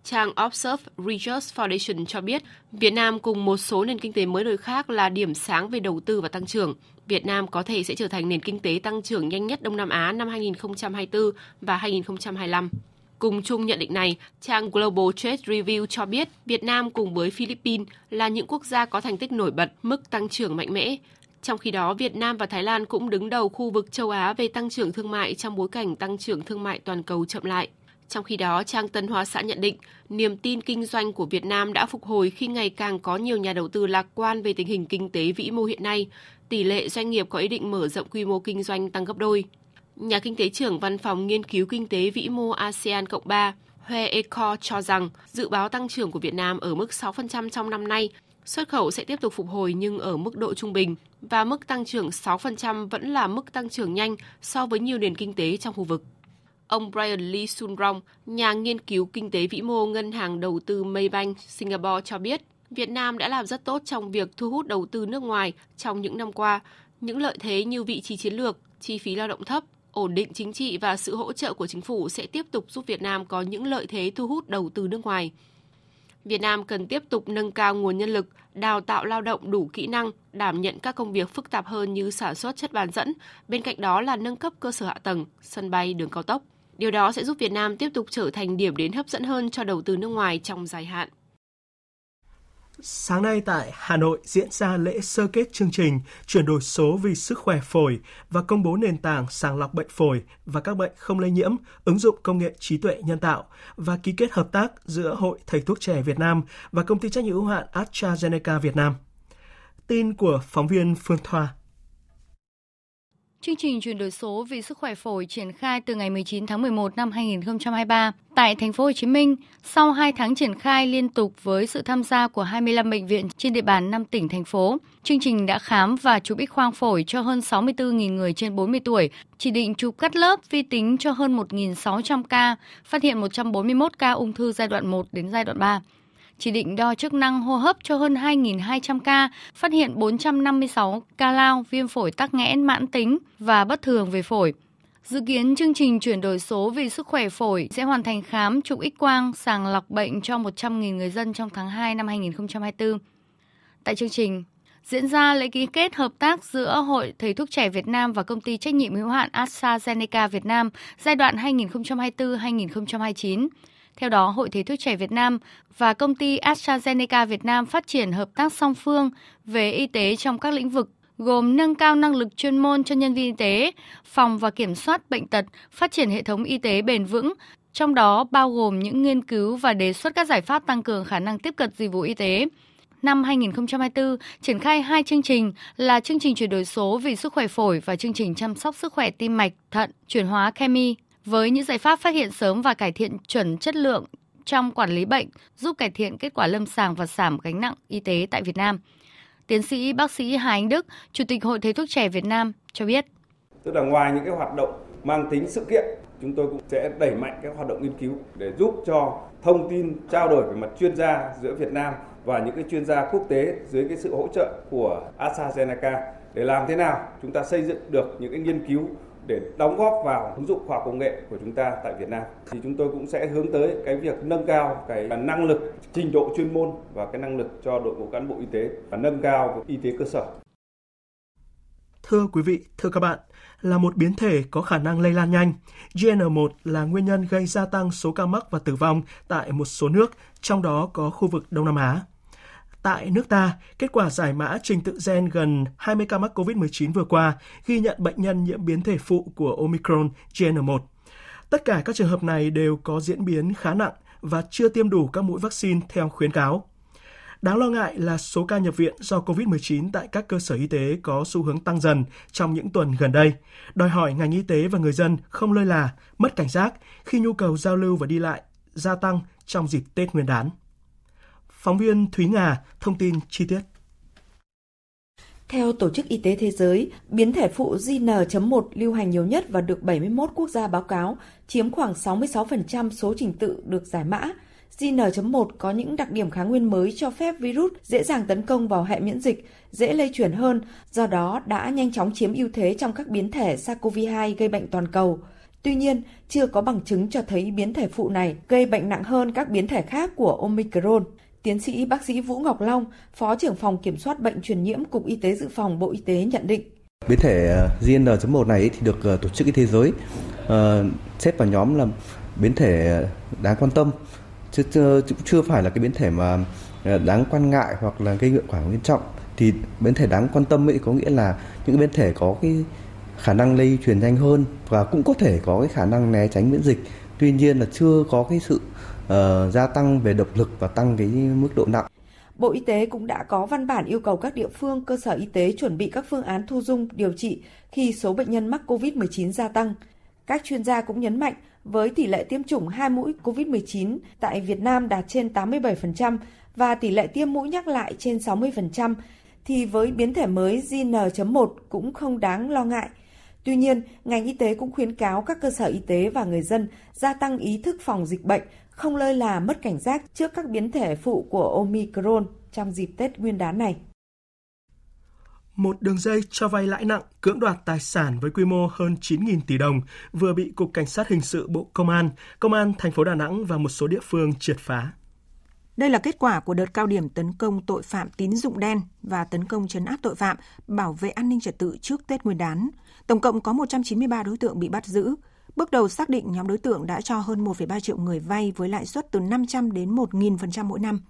Trang Observe Research Foundation cho biết, Việt Nam cùng một số nền kinh tế mới nổi khác là điểm sáng về đầu tư và tăng trưởng. Việt Nam có thể sẽ trở thành nền kinh tế tăng trưởng nhanh nhất Đông Nam Á năm 2024 và 2025. Cùng chung nhận định này, trang Global Trade Review cho biết Việt Nam cùng với Philippines là những quốc gia có thành tích nổi bật, mức tăng trưởng mạnh mẽ. Trong khi đó, Việt Nam và Thái Lan cũng đứng đầu khu vực châu Á về tăng trưởng thương mại trong bối cảnh tăng trưởng thương mại toàn cầu chậm lại. Trong khi đó, trang Tân Hoa Xã nhận định, niềm tin kinh doanh của Việt Nam đã phục hồi khi ngày càng có nhiều nhà đầu tư lạc quan về tình hình kinh tế vĩ mô hiện nay. Tỷ lệ doanh nghiệp có ý định mở rộng quy mô kinh doanh tăng gấp đôi. Nhà kinh tế trưởng Văn phòng Nghiên cứu Kinh tế Vĩ mô ASEAN Cộng 3, Hoe Eco cho rằng dự báo tăng trưởng của Việt Nam ở mức 6% trong năm nay, xuất khẩu sẽ tiếp tục phục hồi nhưng ở mức độ trung bình và mức tăng trưởng 6% vẫn là mức tăng trưởng nhanh so với nhiều nền kinh tế trong khu vực. Ông Brian Lee Sunrong, nhà nghiên cứu kinh tế vĩ mô ngân hàng đầu tư Maybank Singapore cho biết, Việt Nam đã làm rất tốt trong việc thu hút đầu tư nước ngoài trong những năm qua. Những lợi thế như vị trí chiến lược, chi phí lao động thấp, ổn định chính trị và sự hỗ trợ của chính phủ sẽ tiếp tục giúp Việt Nam có những lợi thế thu hút đầu tư nước ngoài. Việt Nam cần tiếp tục nâng cao nguồn nhân lực, đào tạo lao động đủ kỹ năng, đảm nhận các công việc phức tạp hơn như sản xuất chất bán dẫn, bên cạnh đó là nâng cấp cơ sở hạ tầng, sân bay, đường cao tốc. Điều đó sẽ giúp Việt Nam tiếp tục trở thành điểm đến hấp dẫn hơn cho đầu tư nước ngoài trong dài hạn. Sáng nay tại Hà Nội diễn ra lễ sơ kết chương trình chuyển đổi số vì sức khỏe phổi và công bố nền tảng sàng lọc bệnh phổi và các bệnh không lây nhiễm, ứng dụng công nghệ trí tuệ nhân tạo và ký kết hợp tác giữa Hội Thầy thuốc trẻ Việt Nam và công ty trách nhiệm hữu hạn AstraZeneca Việt Nam. Tin của phóng viên Phương Thoa Chương trình chuyển đổi số vì sức khỏe phổi triển khai từ ngày 19 tháng 11 năm 2023 tại thành phố Hồ Chí Minh sau 2 tháng triển khai liên tục với sự tham gia của 25 bệnh viện trên địa bàn 5 tỉnh thành phố. Chương trình đã khám và chụp X khoang phổi cho hơn 64.000 người trên 40 tuổi, chỉ định chụp cắt lớp vi tính cho hơn 1.600 ca, phát hiện 141 ca ung thư giai đoạn 1 đến giai đoạn 3 chỉ định đo chức năng hô hấp cho hơn 2.200 ca, phát hiện 456 ca lao, viêm phổi tắc nghẽn mãn tính và bất thường về phổi. Dự kiến chương trình chuyển đổi số vì sức khỏe phổi sẽ hoàn thành khám chụp X-quang sàng lọc bệnh cho 100.000 người dân trong tháng 2 năm 2024. Tại chương trình, diễn ra lễ ký kết hợp tác giữa Hội Thầy thuốc trẻ Việt Nam và công ty trách nhiệm hữu hạn AstraZeneca Việt Nam giai đoạn 2024-2029. Theo đó, Hội Thầy thuốc trẻ Việt Nam và công ty AstraZeneca Việt Nam phát triển hợp tác song phương về y tế trong các lĩnh vực gồm nâng cao năng lực chuyên môn cho nhân viên y tế, phòng và kiểm soát bệnh tật, phát triển hệ thống y tế bền vững, trong đó bao gồm những nghiên cứu và đề xuất các giải pháp tăng cường khả năng tiếp cận dịch vụ y tế. Năm 2024, triển khai hai chương trình là chương trình chuyển đổi số vì sức khỏe phổi và chương trình chăm sóc sức khỏe tim mạch, thận, chuyển hóa Kemi với những giải pháp phát hiện sớm và cải thiện chuẩn chất lượng trong quản lý bệnh, giúp cải thiện kết quả lâm sàng và giảm gánh nặng y tế tại Việt Nam. Tiến sĩ bác sĩ Hà Anh Đức, Chủ tịch Hội Thầy thuốc trẻ Việt Nam cho biết. Tức là ngoài những cái hoạt động mang tính sự kiện Chúng tôi cũng sẽ đẩy mạnh các hoạt động nghiên cứu để giúp cho thông tin trao đổi về mặt chuyên gia giữa Việt Nam và những cái chuyên gia quốc tế dưới cái sự hỗ trợ của AstraZeneca để làm thế nào chúng ta xây dựng được những cái nghiên cứu để đóng góp vào ứng dụng khoa học công nghệ của chúng ta tại Việt Nam thì chúng tôi cũng sẽ hướng tới cái việc nâng cao cái năng lực trình độ chuyên môn và cái năng lực cho đội ngũ cán bộ y tế và nâng cao y tế cơ sở. Thưa quý vị, thưa các bạn, là một biến thể có khả năng lây lan nhanh, GN1 là nguyên nhân gây gia tăng số ca mắc và tử vong tại một số nước, trong đó có khu vực Đông Nam Á. Tại nước ta, kết quả giải mã trình tự gen gần 20 ca mắc COVID-19 vừa qua ghi nhận bệnh nhân nhiễm biến thể phụ của Omicron GN1. Tất cả các trường hợp này đều có diễn biến khá nặng và chưa tiêm đủ các mũi vaccine theo khuyến cáo. Đáng lo ngại là số ca nhập viện do COVID-19 tại các cơ sở y tế có xu hướng tăng dần trong những tuần gần đây, đòi hỏi ngành y tế và người dân không lơi là, mất cảnh giác khi nhu cầu giao lưu và đi lại gia tăng trong dịp Tết Nguyên đán. Phóng viên Thúy Ngà thông tin chi tiết. Theo Tổ chức Y tế Thế giới, biến thể phụ JN.1 lưu hành nhiều nhất và được 71 quốc gia báo cáo, chiếm khoảng 66% số trình tự được giải mã. JN.1 có những đặc điểm kháng nguyên mới cho phép virus dễ dàng tấn công vào hệ miễn dịch, dễ lây chuyển hơn, do đó đã nhanh chóng chiếm ưu thế trong các biến thể SARS-CoV-2 gây bệnh toàn cầu. Tuy nhiên, chưa có bằng chứng cho thấy biến thể phụ này gây bệnh nặng hơn các biến thể khác của Omicron. Tiến sĩ bác sĩ Vũ Ngọc Long, Phó trưởng phòng kiểm soát bệnh truyền nhiễm Cục Y tế Dự phòng Bộ Y tế nhận định. Biến thể ờ, JN.1 này thì được ờ, Tổ chức Y tế giới ờ, xếp vào nhóm là biến thể đáng quan tâm. Chứ cũng chưa phải là cái biến thể mà đáng quan ngại hoặc là gây hiệu quả nghiêm trọng. Thì biến thể đáng quan tâm ấy có nghĩa là những biến thể có cái khả năng lây truyền nhanh hơn và cũng có thể có cái khả năng né tránh miễn dịch. Tuy nhiên là chưa có cái sự uh, gia tăng về độc lực và tăng cái mức độ nặng. Bộ Y tế cũng đã có văn bản yêu cầu các địa phương, cơ sở y tế chuẩn bị các phương án thu dung điều trị khi số bệnh nhân mắc COVID-19 gia tăng. Các chuyên gia cũng nhấn mạnh với tỷ lệ tiêm chủng hai mũi COVID-19 tại Việt Nam đạt trên 87% và tỷ lệ tiêm mũi nhắc lại trên 60%, thì với biến thể mới JN.1 cũng không đáng lo ngại. Tuy nhiên, ngành y tế cũng khuyến cáo các cơ sở y tế và người dân gia tăng ý thức phòng dịch bệnh không lơi là mất cảnh giác trước các biến thể phụ của Omicron trong dịp Tết Nguyên đán này. Một đường dây cho vay lãi nặng, cưỡng đoạt tài sản với quy mô hơn 9.000 tỷ đồng vừa bị Cục Cảnh sát Hình sự Bộ Công an, Công an thành phố Đà Nẵng và một số địa phương triệt phá. Đây là kết quả của đợt cao điểm tấn công tội phạm tín dụng đen và tấn công chấn áp tội phạm, bảo vệ an ninh trật tự trước Tết Nguyên đán. Tổng cộng có 193 đối tượng bị bắt giữ, Bước đầu xác định nhóm đối tượng đã cho hơn 1,3 triệu người vay với lãi suất từ 500 đến 1.000% mỗi năm.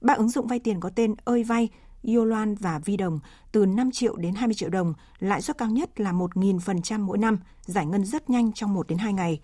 Ba ứng dụng vay tiền có tên ơi vay, Yoloan và Vi Đồng từ 5 triệu đến 20 triệu đồng, lãi suất cao nhất là 1.000% mỗi năm, giải ngân rất nhanh trong 1 đến 2 ngày.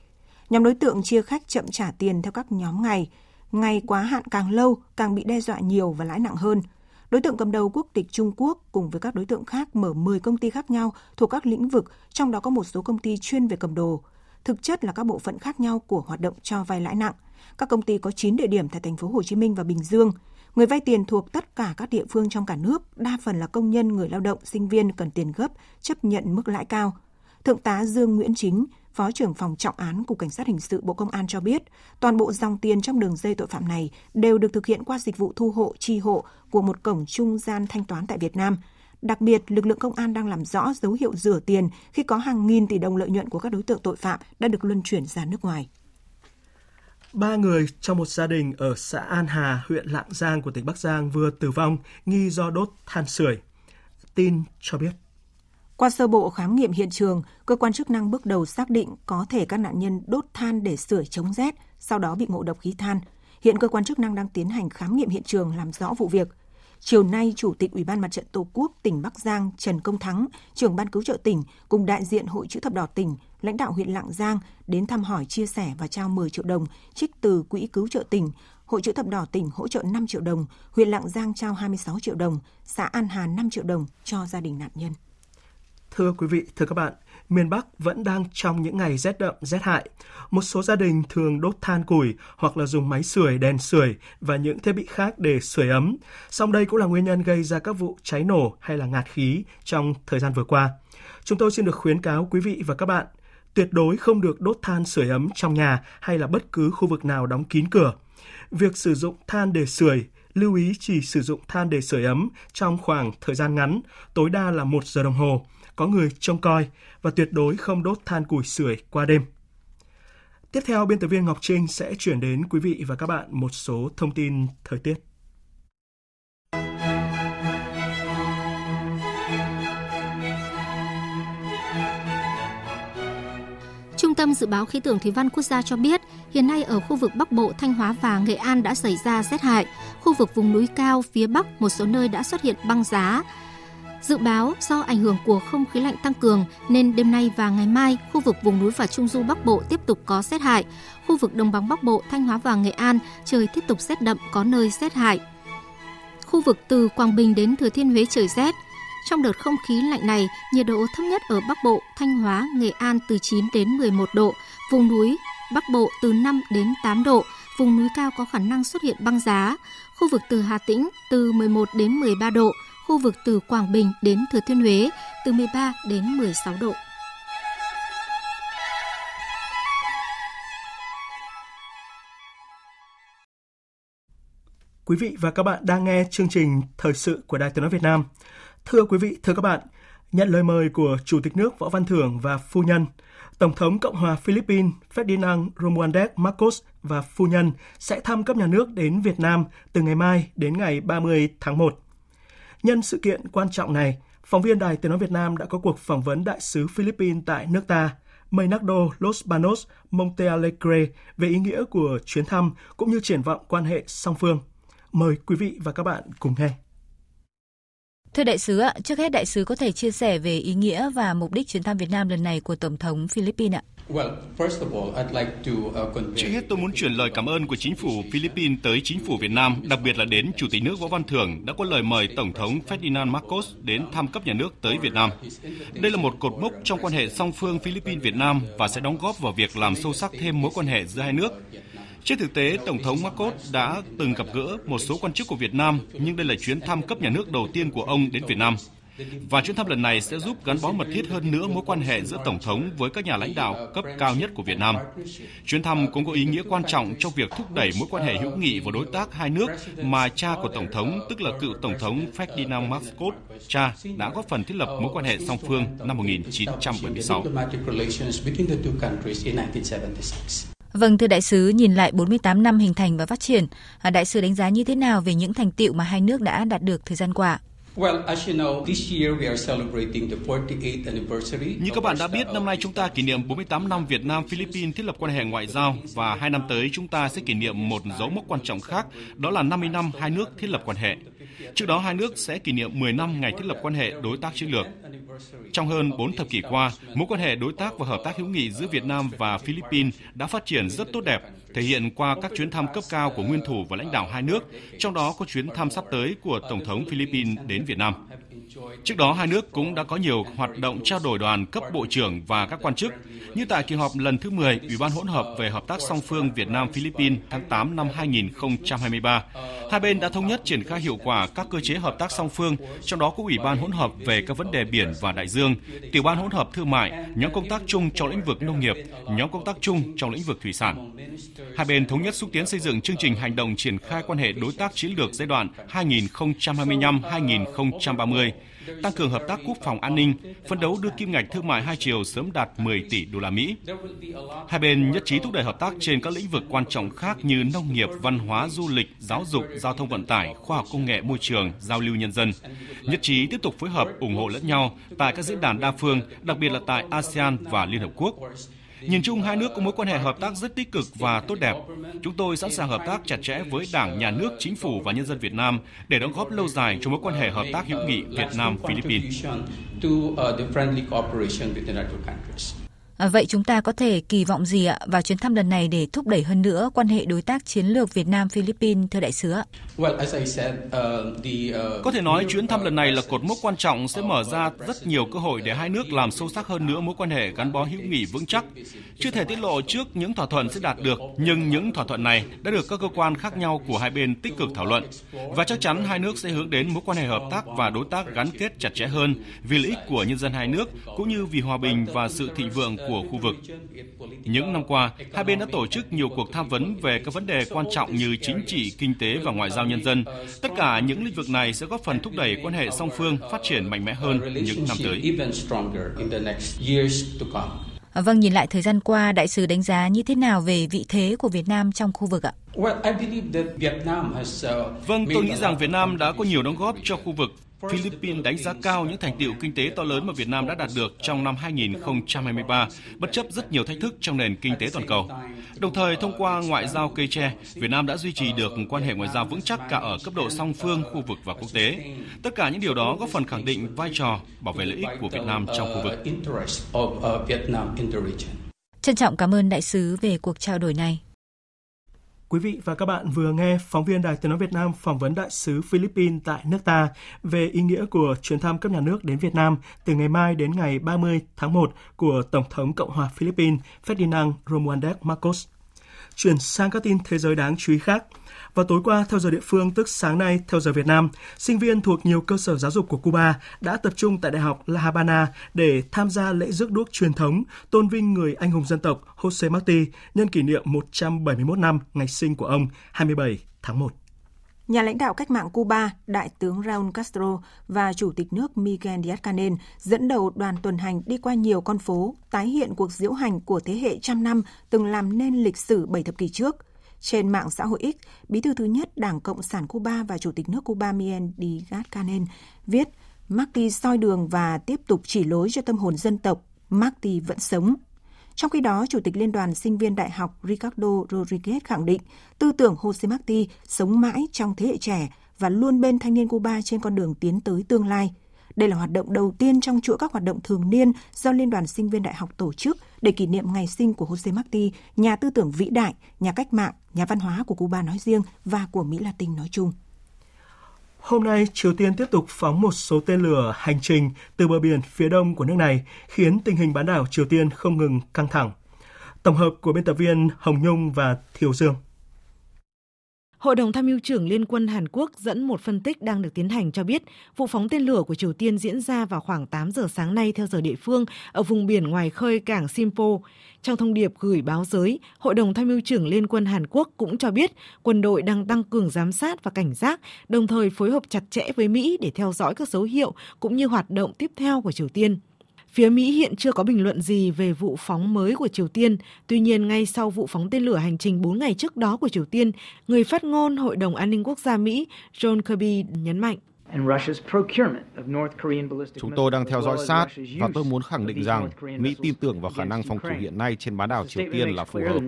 Nhóm đối tượng chia khách chậm trả tiền theo các nhóm ngày, ngày quá hạn càng lâu càng bị đe dọa nhiều và lãi nặng hơn. Đối tượng cầm đầu quốc tịch Trung Quốc cùng với các đối tượng khác mở 10 công ty khác nhau thuộc các lĩnh vực, trong đó có một số công ty chuyên về cầm đồ thực chất là các bộ phận khác nhau của hoạt động cho vay lãi nặng. Các công ty có 9 địa điểm tại thành phố Hồ Chí Minh và Bình Dương. Người vay tiền thuộc tất cả các địa phương trong cả nước, đa phần là công nhân, người lao động, sinh viên cần tiền gấp, chấp nhận mức lãi cao. Thượng tá Dương Nguyễn Chính, Phó trưởng phòng trọng án Cục Cảnh sát Hình sự Bộ Công an cho biết, toàn bộ dòng tiền trong đường dây tội phạm này đều được thực hiện qua dịch vụ thu hộ, chi hộ của một cổng trung gian thanh toán tại Việt Nam – Đặc biệt, lực lượng công an đang làm rõ dấu hiệu rửa tiền khi có hàng nghìn tỷ đồng lợi nhuận của các đối tượng tội phạm đã được luân chuyển ra nước ngoài. Ba người trong một gia đình ở xã An Hà, huyện Lạng Giang của tỉnh Bắc Giang vừa tử vong nghi do đốt than sưởi. Tin cho biết. Qua sơ bộ khám nghiệm hiện trường, cơ quan chức năng bước đầu xác định có thể các nạn nhân đốt than để sưởi chống rét, sau đó bị ngộ độc khí than. Hiện cơ quan chức năng đang tiến hành khám nghiệm hiện trường làm rõ vụ việc. Chiều nay, Chủ tịch Ủy ban Mặt trận Tổ quốc tỉnh Bắc Giang Trần Công Thắng, trưởng ban cứu trợ tỉnh cùng đại diện Hội chữ thập đỏ tỉnh, lãnh đạo huyện Lạng Giang đến thăm hỏi chia sẻ và trao 10 triệu đồng trích từ quỹ cứu trợ tỉnh. Hội chữ thập đỏ tỉnh hỗ trợ 5 triệu đồng, huyện Lạng Giang trao 26 triệu đồng, xã An Hà 5 triệu đồng cho gia đình nạn nhân. Thưa quý vị, thưa các bạn, miền Bắc vẫn đang trong những ngày rét đậm, rét hại. Một số gia đình thường đốt than củi hoặc là dùng máy sưởi, đèn sưởi và những thiết bị khác để sưởi ấm. Song đây cũng là nguyên nhân gây ra các vụ cháy nổ hay là ngạt khí trong thời gian vừa qua. Chúng tôi xin được khuyến cáo quý vị và các bạn Tuyệt đối không được đốt than sưởi ấm trong nhà hay là bất cứ khu vực nào đóng kín cửa. Việc sử dụng than để sưởi lưu ý chỉ sử dụng than để sưởi ấm trong khoảng thời gian ngắn, tối đa là một giờ đồng hồ, có người trông coi và tuyệt đối không đốt than củi sưởi qua đêm. Tiếp theo, biên tập viên Ngọc Trinh sẽ chuyển đến quý vị và các bạn một số thông tin thời tiết. Trung tâm Dự báo Khí tượng Thủy văn Quốc gia cho biết, hiện nay ở khu vực Bắc Bộ, Thanh Hóa và Nghệ An đã xảy ra rét hại. Khu vực vùng núi cao phía Bắc một số nơi đã xuất hiện băng giá. Dự báo do ảnh hưởng của không khí lạnh tăng cường nên đêm nay và ngày mai, khu vực vùng núi và Trung du Bắc Bộ tiếp tục có rét hại. Khu vực đồng bằng Bắc Bộ, Thanh Hóa và Nghệ An trời tiếp tục rét đậm có nơi rét hại. Khu vực từ Quảng Bình đến Thừa Thiên Huế trời rét, trong đợt không khí lạnh này, nhiệt độ thấp nhất ở Bắc Bộ, Thanh Hóa, Nghệ An từ 9 đến 11 độ, vùng núi Bắc Bộ từ 5 đến 8 độ, vùng núi cao có khả năng xuất hiện băng giá. Khu vực từ Hà Tĩnh từ 11 đến 13 độ, khu vực từ Quảng Bình đến Thừa Thiên Huế từ 13 đến 16 độ. Quý vị và các bạn đang nghe chương trình Thời sự của Đài Tiếng nói Việt Nam. Thưa quý vị, thưa các bạn, nhận lời mời của Chủ tịch nước Võ Văn Thưởng và phu nhân, Tổng thống Cộng hòa Philippines Ferdinand Romualdez Marcos và phu nhân sẽ thăm cấp nhà nước đến Việt Nam từ ngày mai đến ngày 30 tháng 1. Nhân sự kiện quan trọng này, phóng viên Đài Tiếng nói Việt Nam đã có cuộc phỏng vấn đại sứ Philippines tại nước ta, Maynardo Los Banos Montealegre về ý nghĩa của chuyến thăm cũng như triển vọng quan hệ song phương. Mời quý vị và các bạn cùng nghe. Thưa đại sứ ạ, trước hết đại sứ có thể chia sẻ về ý nghĩa và mục đích chuyến thăm Việt Nam lần này của Tổng thống Philippines ạ. Uh, trước hết tôi muốn chuyển lời cảm ơn của chính phủ Philippines tới chính phủ Việt Nam, đặc biệt là đến Chủ tịch nước Võ Văn Thưởng đã có lời mời Tổng thống Ferdinand Marcos đến thăm cấp nhà nước tới Việt Nam. Đây là một cột mốc trong quan hệ song phương Philippines-Việt Nam và sẽ đóng góp vào việc làm sâu sắc thêm mối quan hệ giữa hai nước. Trên thực tế, Tổng thống Marcos đã từng gặp gỡ một số quan chức của Việt Nam, nhưng đây là chuyến thăm cấp nhà nước đầu tiên của ông đến Việt Nam. Và chuyến thăm lần này sẽ giúp gắn bó mật thiết hơn nữa mối quan hệ giữa Tổng thống với các nhà lãnh đạo cấp cao nhất của Việt Nam. Chuyến thăm cũng có ý nghĩa quan trọng trong việc thúc đẩy mối quan hệ hữu nghị và đối tác hai nước mà cha của Tổng thống, tức là cựu Tổng thống Ferdinand Marcos, cha đã góp phần thiết lập mối quan hệ song phương năm 1976. Vâng, thưa đại sứ, nhìn lại 48 năm hình thành và phát triển, à, đại sứ đánh giá như thế nào về những thành tiệu mà hai nước đã đạt được thời gian qua? Như các bạn đã biết, năm nay chúng ta kỷ niệm 48 năm Việt Nam Philippines thiết lập quan hệ ngoại giao và hai năm tới chúng ta sẽ kỷ niệm một dấu mốc quan trọng khác, đó là 50 năm hai nước thiết lập quan hệ. Trước đó hai nước sẽ kỷ niệm 10 năm ngày thiết lập quan hệ đối tác chiến lược. Trong hơn 4 thập kỷ qua, mối quan hệ đối tác và hợp tác hữu nghị giữa Việt Nam và Philippines đã phát triển rất tốt đẹp, thể hiện qua các chuyến thăm cấp cao của nguyên thủ và lãnh đạo hai nước, trong đó có chuyến thăm sắp tới của Tổng thống Philippines đến Việt Nam. Trước đó, hai nước cũng đã có nhiều hoạt động trao đổi đoàn cấp bộ trưởng và các quan chức, như tại kỳ họp lần thứ 10 Ủy ban hỗn hợp về hợp tác song phương Việt Nam-Philippines tháng 8 năm 2023. Hai bên đã thống nhất triển khai hiệu quả các cơ chế hợp tác song phương, trong đó có Ủy ban hỗn hợp về các vấn đề biển và đại dương, Tiểu ban hỗn hợp thương mại, nhóm công tác chung trong lĩnh vực nông nghiệp, nhóm công tác chung trong lĩnh vực thủy sản. Hai bên thống nhất xúc tiến xây dựng chương trình hành động triển khai quan hệ đối tác chiến lược giai đoạn 2025-2030 tăng cường hợp tác quốc phòng an ninh, phấn đấu đưa kim ngạch thương mại hai chiều sớm đạt 10 tỷ đô la Mỹ. Hai bên nhất trí thúc đẩy hợp tác trên các lĩnh vực quan trọng khác như nông nghiệp, văn hóa, du lịch, giáo dục, giao thông vận tải, khoa học công nghệ, môi trường, giao lưu nhân dân. Nhất trí tiếp tục phối hợp ủng hộ lẫn nhau tại các diễn đàn đa phương, đặc biệt là tại ASEAN và Liên Hợp Quốc. Nhìn chung hai nước có mối quan hệ hợp tác rất tích cực và tốt đẹp. Chúng tôi sẵn sàng hợp tác chặt chẽ với Đảng, Nhà nước, Chính phủ và nhân dân Việt Nam để đóng góp lâu dài cho mối quan hệ hợp tác hữu nghị Việt Nam Philippines vậy chúng ta có thể kỳ vọng gì ạ vào chuyến thăm lần này để thúc đẩy hơn nữa quan hệ đối tác chiến lược Việt Nam Philippines thưa đại sứ ạ? Uh, uh, có thể nói chuyến thăm lần này là cột mốc quan trọng sẽ mở ra rất nhiều cơ hội để hai nước làm sâu sắc hơn nữa mối quan hệ gắn bó hữu nghị vững chắc. Chưa thể tiết lộ trước những thỏa thuận sẽ đạt được, nhưng những thỏa thuận này đã được các cơ quan khác nhau của hai bên tích cực thảo luận và chắc chắn hai nước sẽ hướng đến mối quan hệ hợp tác và đối tác gắn kết chặt chẽ hơn vì lợi ích của nhân dân hai nước cũng như vì hòa bình và sự thịnh vượng của khu vực. Những năm qua, hai bên đã tổ chức nhiều cuộc tham vấn về các vấn đề quan trọng như chính trị, kinh tế và ngoại giao nhân dân. Tất cả những lĩnh vực này sẽ góp phần thúc đẩy quan hệ song phương phát triển mạnh mẽ hơn những năm tới. Vâng, nhìn lại thời gian qua, đại sứ đánh giá như thế nào về vị thế của Việt Nam trong khu vực ạ? Vâng, tôi nghĩ rằng Việt Nam đã có nhiều đóng góp cho khu vực Philippines đánh giá cao những thành tiệu kinh tế to lớn mà Việt Nam đã đạt được trong năm 2023, bất chấp rất nhiều thách thức trong nền kinh tế toàn cầu. Đồng thời, thông qua ngoại giao cây tre, Việt Nam đã duy trì được quan hệ ngoại giao vững chắc cả ở cấp độ song phương, khu vực và quốc tế. Tất cả những điều đó góp phần khẳng định vai trò bảo vệ lợi ích của Việt Nam trong khu vực. Trân trọng cảm ơn đại sứ về cuộc trao đổi này. Quý vị và các bạn vừa nghe phóng viên Đài Tiếng Nói Việt Nam phỏng vấn đại sứ Philippines tại nước ta về ý nghĩa của chuyến thăm cấp nhà nước đến Việt Nam từ ngày mai đến ngày 30 tháng 1 của Tổng thống Cộng hòa Philippines Ferdinand Romualdez Marcos. Chuyển sang các tin thế giới đáng chú ý khác. Vào tối qua, theo giờ địa phương, tức sáng nay theo giờ Việt Nam, sinh viên thuộc nhiều cơ sở giáo dục của Cuba đã tập trung tại Đại học La Habana để tham gia lễ rước đuốc truyền thống tôn vinh người anh hùng dân tộc Jose Marti nhân kỷ niệm 171 năm ngày sinh của ông 27 tháng 1. Nhà lãnh đạo cách mạng Cuba, Đại tướng Raúl Castro và Chủ tịch nước Miguel Díaz-Canel dẫn đầu đoàn tuần hành đi qua nhiều con phố, tái hiện cuộc diễu hành của thế hệ trăm năm từng làm nên lịch sử bảy thập kỷ trước. Trên mạng xã hội X, bí thư thứ nhất Đảng Cộng sản Cuba và Chủ tịch nước Cuba Miguel Díaz-Canel viết Marti soi đường và tiếp tục chỉ lối cho tâm hồn dân tộc, Marti vẫn sống. Trong khi đó, Chủ tịch Liên đoàn Sinh viên Đại học Ricardo Rodriguez khẳng định tư tưởng Jose Marti sống mãi trong thế hệ trẻ và luôn bên thanh niên Cuba trên con đường tiến tới tương lai. Đây là hoạt động đầu tiên trong chuỗi các hoạt động thường niên do Liên đoàn Sinh viên Đại học tổ chức để kỷ niệm ngày sinh của Jose Marti, nhà tư tưởng vĩ đại, nhà cách mạng, nhà văn hóa của Cuba nói riêng và của Mỹ Latin nói chung. Hôm nay, Triều Tiên tiếp tục phóng một số tên lửa hành trình từ bờ biển phía đông của nước này, khiến tình hình bán đảo Triều Tiên không ngừng căng thẳng. Tổng hợp của biên tập viên Hồng Nhung và Thiều Dương. Hội đồng tham mưu trưởng Liên quân Hàn Quốc dẫn một phân tích đang được tiến hành cho biết vụ phóng tên lửa của Triều Tiên diễn ra vào khoảng 8 giờ sáng nay theo giờ địa phương ở vùng biển ngoài khơi cảng Simpo. Trong thông điệp gửi báo giới, Hội đồng tham mưu trưởng Liên quân Hàn Quốc cũng cho biết quân đội đang tăng cường giám sát và cảnh giác, đồng thời phối hợp chặt chẽ với Mỹ để theo dõi các dấu hiệu cũng như hoạt động tiếp theo của Triều Tiên. Phía Mỹ hiện chưa có bình luận gì về vụ phóng mới của Triều Tiên. Tuy nhiên, ngay sau vụ phóng tên lửa hành trình 4 ngày trước đó của Triều Tiên, người phát ngôn Hội đồng An ninh Quốc gia Mỹ John Kirby nhấn mạnh. Chúng tôi đang theo dõi sát và tôi muốn khẳng định rằng Mỹ tin tưởng vào khả năng phòng thủ hiện nay trên bán đảo Triều Tiên là phù hợp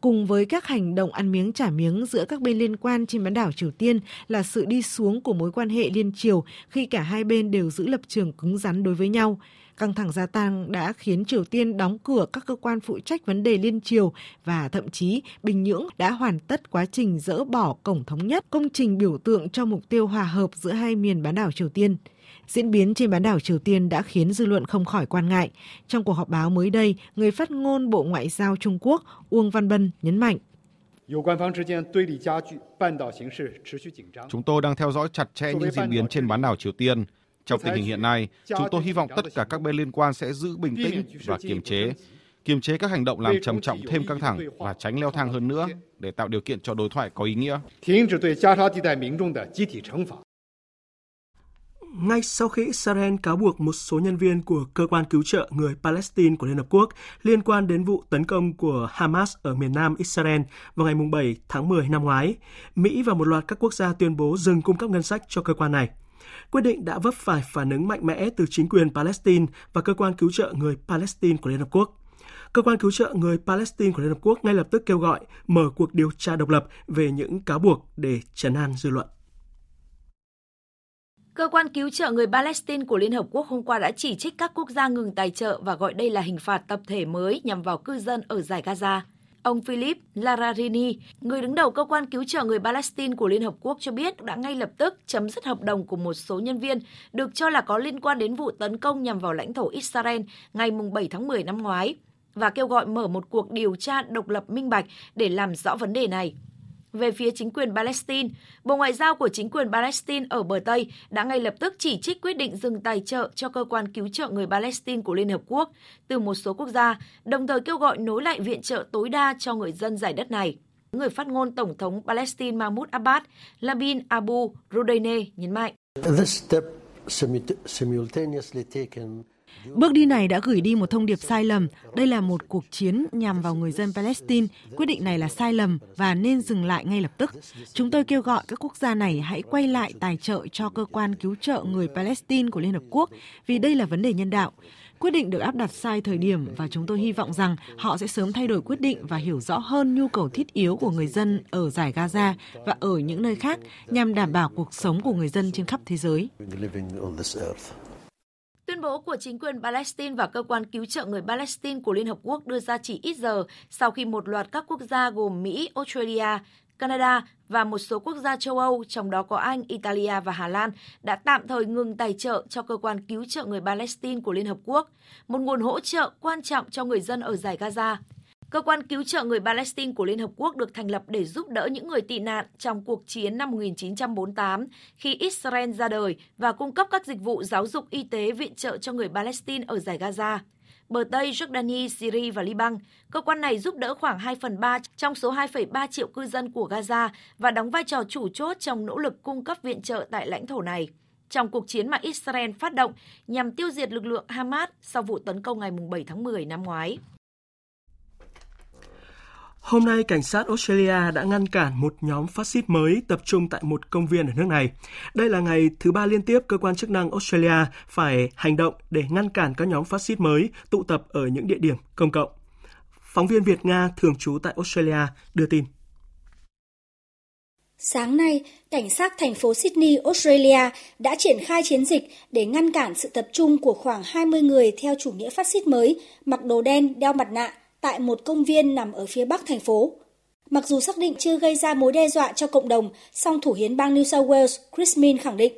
cùng với các hành động ăn miếng trả miếng giữa các bên liên quan trên bán đảo Triều Tiên là sự đi xuống của mối quan hệ liên triều khi cả hai bên đều giữ lập trường cứng rắn đối với nhau. Căng thẳng gia tăng đã khiến Triều Tiên đóng cửa các cơ quan phụ trách vấn đề liên triều và thậm chí Bình Nhưỡng đã hoàn tất quá trình dỡ bỏ cổng thống nhất, công trình biểu tượng cho mục tiêu hòa hợp giữa hai miền bán đảo Triều Tiên. Diễn biến trên bán đảo Triều Tiên đã khiến dư luận không khỏi quan ngại. Trong cuộc họp báo mới đây, người phát ngôn Bộ Ngoại giao Trung Quốc Uông Văn Bân nhấn mạnh. Chúng tôi đang theo dõi chặt chẽ những diễn biến trên bán đảo Triều Tiên. Trong tình hình hiện nay, chúng tôi hy vọng tất cả các bên liên quan sẽ giữ bình tĩnh và kiềm chế, kiềm chế các hành động làm trầm trọng thêm căng thẳng và tránh leo thang hơn nữa để tạo điều kiện cho đối thoại có ý nghĩa. Ngay sau khi Israel cáo buộc một số nhân viên của cơ quan cứu trợ người Palestine của Liên Hợp Quốc liên quan đến vụ tấn công của Hamas ở miền nam Israel vào ngày 7 tháng 10 năm ngoái, Mỹ và một loạt các quốc gia tuyên bố dừng cung cấp ngân sách cho cơ quan này. Quyết định đã vấp phải phản ứng mạnh mẽ từ chính quyền Palestine và cơ quan cứu trợ người Palestine của Liên Hợp Quốc. Cơ quan cứu trợ người Palestine của Liên Hợp Quốc ngay lập tức kêu gọi mở cuộc điều tra độc lập về những cáo buộc để trấn an dư luận. Cơ quan cứu trợ người Palestine của Liên Hợp Quốc hôm qua đã chỉ trích các quốc gia ngừng tài trợ và gọi đây là hình phạt tập thể mới nhằm vào cư dân ở giải Gaza. Ông Philip Lararini, người đứng đầu cơ quan cứu trợ người Palestine của Liên Hợp Quốc cho biết đã ngay lập tức chấm dứt hợp đồng của một số nhân viên được cho là có liên quan đến vụ tấn công nhằm vào lãnh thổ Israel ngày 7 tháng 10 năm ngoái và kêu gọi mở một cuộc điều tra độc lập minh bạch để làm rõ vấn đề này về phía chính quyền Palestine, Bộ Ngoại giao của chính quyền Palestine ở bờ Tây đã ngay lập tức chỉ trích quyết định dừng tài trợ cho cơ quan cứu trợ người Palestine của Liên Hợp Quốc từ một số quốc gia, đồng thời kêu gọi nối lại viện trợ tối đa cho người dân giải đất này. Người phát ngôn Tổng thống Palestine Mahmoud Abbas, Labin Abu Rudeine nhấn mạnh. Bước đi này đã gửi đi một thông điệp sai lầm. Đây là một cuộc chiến nhằm vào người dân Palestine. Quyết định này là sai lầm và nên dừng lại ngay lập tức. Chúng tôi kêu gọi các quốc gia này hãy quay lại tài trợ cho cơ quan cứu trợ người Palestine của Liên Hợp Quốc vì đây là vấn đề nhân đạo. Quyết định được áp đặt sai thời điểm và chúng tôi hy vọng rằng họ sẽ sớm thay đổi quyết định và hiểu rõ hơn nhu cầu thiết yếu của người dân ở giải Gaza và ở những nơi khác nhằm đảm bảo cuộc sống của người dân trên khắp thế giới. Tuyên bố của chính quyền Palestine và cơ quan cứu trợ người Palestine của Liên Hợp Quốc đưa ra chỉ ít giờ sau khi một loạt các quốc gia gồm Mỹ, Australia, Canada và một số quốc gia châu Âu, trong đó có Anh, Italia và Hà Lan, đã tạm thời ngừng tài trợ cho cơ quan cứu trợ người Palestine của Liên Hợp Quốc, một nguồn hỗ trợ quan trọng cho người dân ở giải Gaza. Cơ quan cứu trợ người Palestine của Liên Hợp Quốc được thành lập để giúp đỡ những người tị nạn trong cuộc chiến năm 1948 khi Israel ra đời và cung cấp các dịch vụ giáo dục y tế viện trợ cho người Palestine ở giải Gaza. Bờ Tây, Jordani, Syria và Liban, cơ quan này giúp đỡ khoảng 2 phần 3 trong số 2,3 triệu cư dân của Gaza và đóng vai trò chủ chốt trong nỗ lực cung cấp viện trợ tại lãnh thổ này trong cuộc chiến mà Israel phát động nhằm tiêu diệt lực lượng Hamas sau vụ tấn công ngày 7 tháng 10 năm ngoái. Hôm nay, cảnh sát Australia đã ngăn cản một nhóm phát xít mới tập trung tại một công viên ở nước này. Đây là ngày thứ ba liên tiếp cơ quan chức năng Australia phải hành động để ngăn cản các nhóm phát xít mới tụ tập ở những địa điểm công cộng. Phóng viên Việt Nga thường trú tại Australia đưa tin. Sáng nay, cảnh sát thành phố Sydney, Australia đã triển khai chiến dịch để ngăn cản sự tập trung của khoảng 20 người theo chủ nghĩa phát xít mới, mặc đồ đen, đeo mặt nạ tại một công viên nằm ở phía bắc thành phố. Mặc dù xác định chưa gây ra mối đe dọa cho cộng đồng, song thủ hiến bang New South Wales Chris Min khẳng định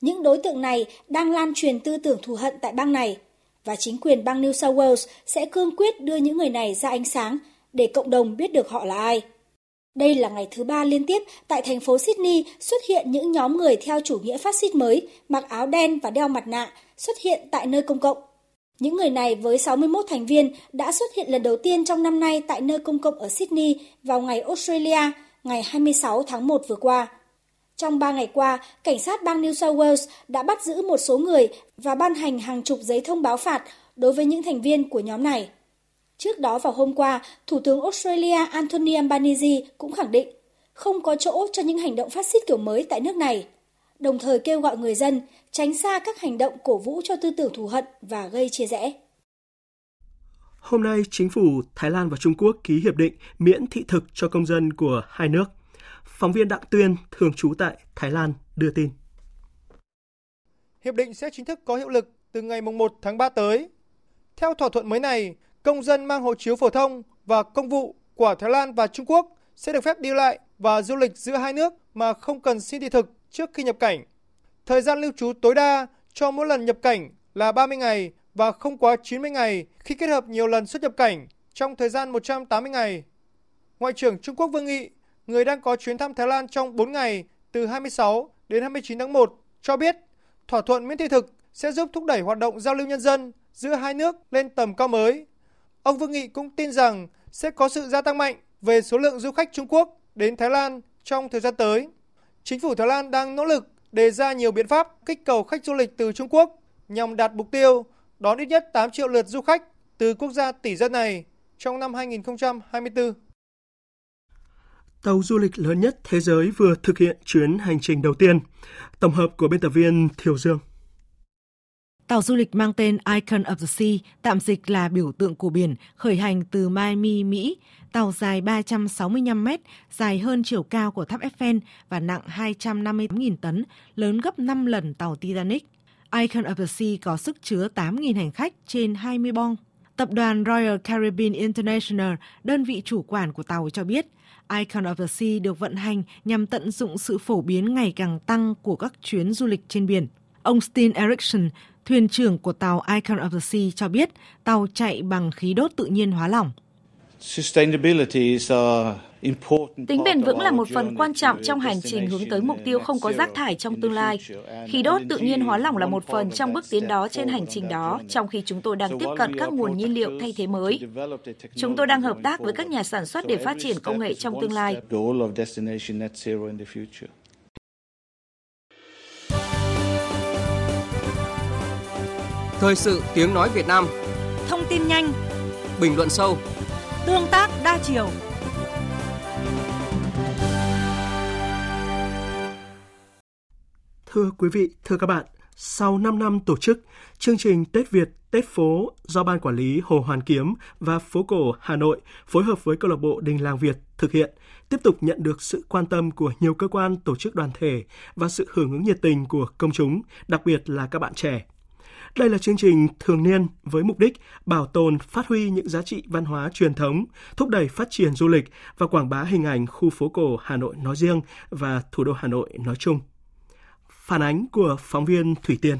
những đối tượng này đang lan truyền tư tưởng thù hận tại bang này và chính quyền bang New South Wales sẽ cương quyết đưa những người này ra ánh sáng để cộng đồng biết được họ là ai. Đây là ngày thứ ba liên tiếp tại thành phố Sydney xuất hiện những nhóm người theo chủ nghĩa phát xít mới, mặc áo đen và đeo mặt nạ, xuất hiện tại nơi công cộng. Những người này với 61 thành viên đã xuất hiện lần đầu tiên trong năm nay tại nơi công cộng ở Sydney vào ngày Australia, ngày 26 tháng 1 vừa qua. Trong 3 ngày qua, cảnh sát bang New South Wales đã bắt giữ một số người và ban hành hàng chục giấy thông báo phạt đối với những thành viên của nhóm này. Trước đó vào hôm qua, Thủ tướng Australia Anthony Albanese cũng khẳng định không có chỗ cho những hành động phát xít kiểu mới tại nước này, đồng thời kêu gọi người dân tránh xa các hành động cổ vũ cho tư tưởng thù hận và gây chia rẽ. Hôm nay, chính phủ Thái Lan và Trung Quốc ký hiệp định miễn thị thực cho công dân của hai nước. Phóng viên Đặng Tuyên, thường trú tại Thái Lan, đưa tin. Hiệp định sẽ chính thức có hiệu lực từ ngày 1 tháng 3 tới. Theo thỏa thuận mới này, công dân mang hộ chiếu phổ thông và công vụ của Thái Lan và Trung Quốc sẽ được phép đi lại và du lịch giữa hai nước mà không cần xin thị thực trước khi nhập cảnh. Thời gian lưu trú tối đa cho mỗi lần nhập cảnh là 30 ngày và không quá 90 ngày khi kết hợp nhiều lần xuất nhập cảnh trong thời gian 180 ngày. Ngoại trưởng Trung Quốc Vương Nghị, người đang có chuyến thăm Thái Lan trong 4 ngày từ 26 đến 29 tháng 1, cho biết thỏa thuận miễn thị thực sẽ giúp thúc đẩy hoạt động giao lưu nhân dân giữa hai nước lên tầm cao mới. Ông Vương Nghị cũng tin rằng sẽ có sự gia tăng mạnh về số lượng du khách Trung Quốc đến Thái Lan trong thời gian tới. Chính phủ Thái Lan đang nỗ lực đề ra nhiều biện pháp kích cầu khách du lịch từ Trung Quốc nhằm đạt mục tiêu đón ít nhất 8 triệu lượt du khách từ quốc gia tỷ dân này trong năm 2024. Tàu du lịch lớn nhất thế giới vừa thực hiện chuyến hành trình đầu tiên. Tổng hợp của biên tập viên Thiều Dương. Tàu du lịch mang tên Icon of the Sea, tạm dịch là biểu tượng của biển, khởi hành từ Miami, Mỹ. Tàu dài 365 mét, dài hơn chiều cao của tháp Eiffel và nặng 258.000 tấn, lớn gấp 5 lần tàu Titanic. Icon of the Sea có sức chứa 8.000 hành khách trên 20 bong. Tập đoàn Royal Caribbean International, đơn vị chủ quản của tàu cho biết, Icon of the Sea được vận hành nhằm tận dụng sự phổ biến ngày càng tăng của các chuyến du lịch trên biển. Ông Steen Erickson, thuyền trưởng của tàu Icon of the Sea cho biết tàu chạy bằng khí đốt tự nhiên hóa lỏng. Tính bền vững là một phần quan trọng trong hành trình hướng tới mục tiêu không có rác thải trong tương lai. Khí đốt tự nhiên hóa lỏng là một phần trong bước tiến đó trên hành trình đó, trong khi chúng tôi đang tiếp cận các nguồn nhiên liệu thay thế mới. Chúng tôi đang hợp tác với các nhà sản xuất để phát triển công nghệ trong tương lai. Thời sự tiếng nói Việt Nam. Thông tin nhanh. Bình luận sâu. Tương tác đa chiều. Thưa quý vị, thưa các bạn, sau 5 năm tổ chức, chương trình Tết Việt, Tết phố do Ban Quản lý Hồ Hoàn Kiếm và Phố Cổ Hà Nội phối hợp với câu lạc bộ Đình Làng Việt thực hiện, tiếp tục nhận được sự quan tâm của nhiều cơ quan, tổ chức đoàn thể và sự hưởng ứng nhiệt tình của công chúng, đặc biệt là các bạn trẻ. Đây là chương trình thường niên với mục đích bảo tồn, phát huy những giá trị văn hóa truyền thống, thúc đẩy phát triển du lịch và quảng bá hình ảnh khu phố cổ Hà Nội nói riêng và thủ đô Hà Nội nói chung. Phản ánh của phóng viên Thủy Tiên.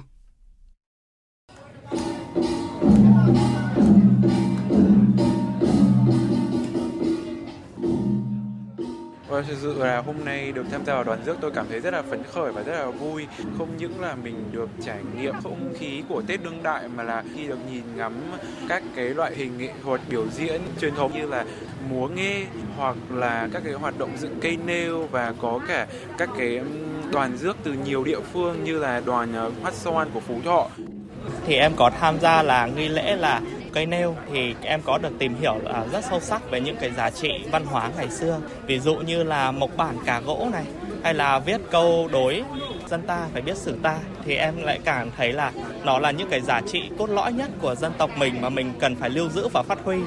Vâng, thực sự là hôm nay được tham gia vào đoàn rước tôi cảm thấy rất là phấn khởi và rất là vui. Không những là mình được trải nghiệm không khí của Tết đương đại mà là khi được nhìn ngắm các cái loại hình nghệ thuật biểu diễn truyền thống như là múa nghe hoặc là các cái hoạt động dựng cây nêu và có cả các cái đoàn rước từ nhiều địa phương như là đoàn ờ, hát Xoan của Phú Thọ. Thì em có tham gia là nghi lễ là cây nêu thì em có được tìm hiểu à, rất sâu sắc về những cái giá trị văn hóa ngày xưa. Ví dụ như là mộc bản cả gỗ này, hay là viết câu đối dân ta phải biết sử ta, thì em lại cảm thấy là nó là những cái giá trị cốt lõi nhất của dân tộc mình mà mình cần phải lưu giữ và phát huy.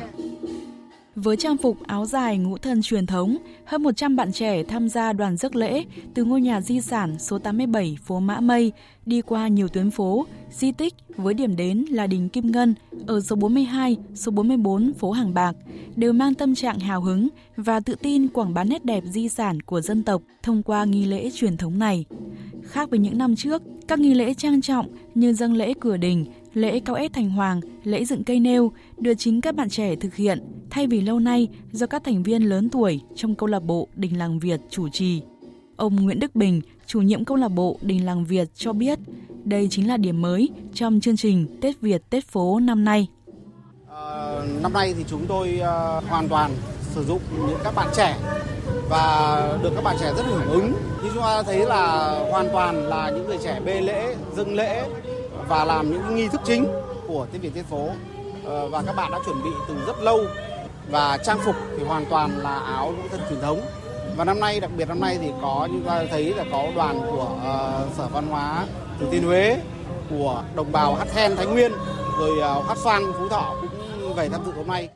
Với trang phục áo dài ngũ thân truyền thống, hơn 100 bạn trẻ tham gia đoàn rước lễ từ ngôi nhà di sản số 87 phố Mã Mây đi qua nhiều tuyến phố, di tích với điểm đến là đình Kim Ngân ở số 42, số 44 phố Hàng Bạc đều mang tâm trạng hào hứng và tự tin quảng bá nét đẹp di sản của dân tộc thông qua nghi lễ truyền thống này. Khác với những năm trước, các nghi lễ trang trọng như dâng lễ cửa đình, lễ cao ép thành hoàng, lễ dựng cây nêu được chính các bạn trẻ thực hiện thay vì lâu nay do các thành viên lớn tuổi trong câu lạc bộ Đình Làng Việt chủ trì. Ông Nguyễn Đức Bình, chủ nhiệm câu lạc bộ Đình Làng Việt cho biết đây chính là điểm mới trong chương trình Tết Việt Tết phố năm nay. À, năm nay thì chúng tôi uh, hoàn toàn sử dụng những các bạn trẻ và được các bạn trẻ rất hưởng ứng. Như chúng ta thấy là hoàn toàn là những người trẻ bê lễ, dâng lễ và làm những nghi thức chính của Tết Việt Tết phố. Ờ, và các bạn đã chuẩn bị từ rất lâu. Và trang phục thì hoàn toàn là áo ngũ thân truyền thống. Và năm nay đặc biệt năm nay thì có như ta thấy là có đoàn của uh, sở văn hóa thừa thiên huế của đồng bào hát then thái nguyên rồi uh, hát xoan phú thọ cũng về tham dự hôm nay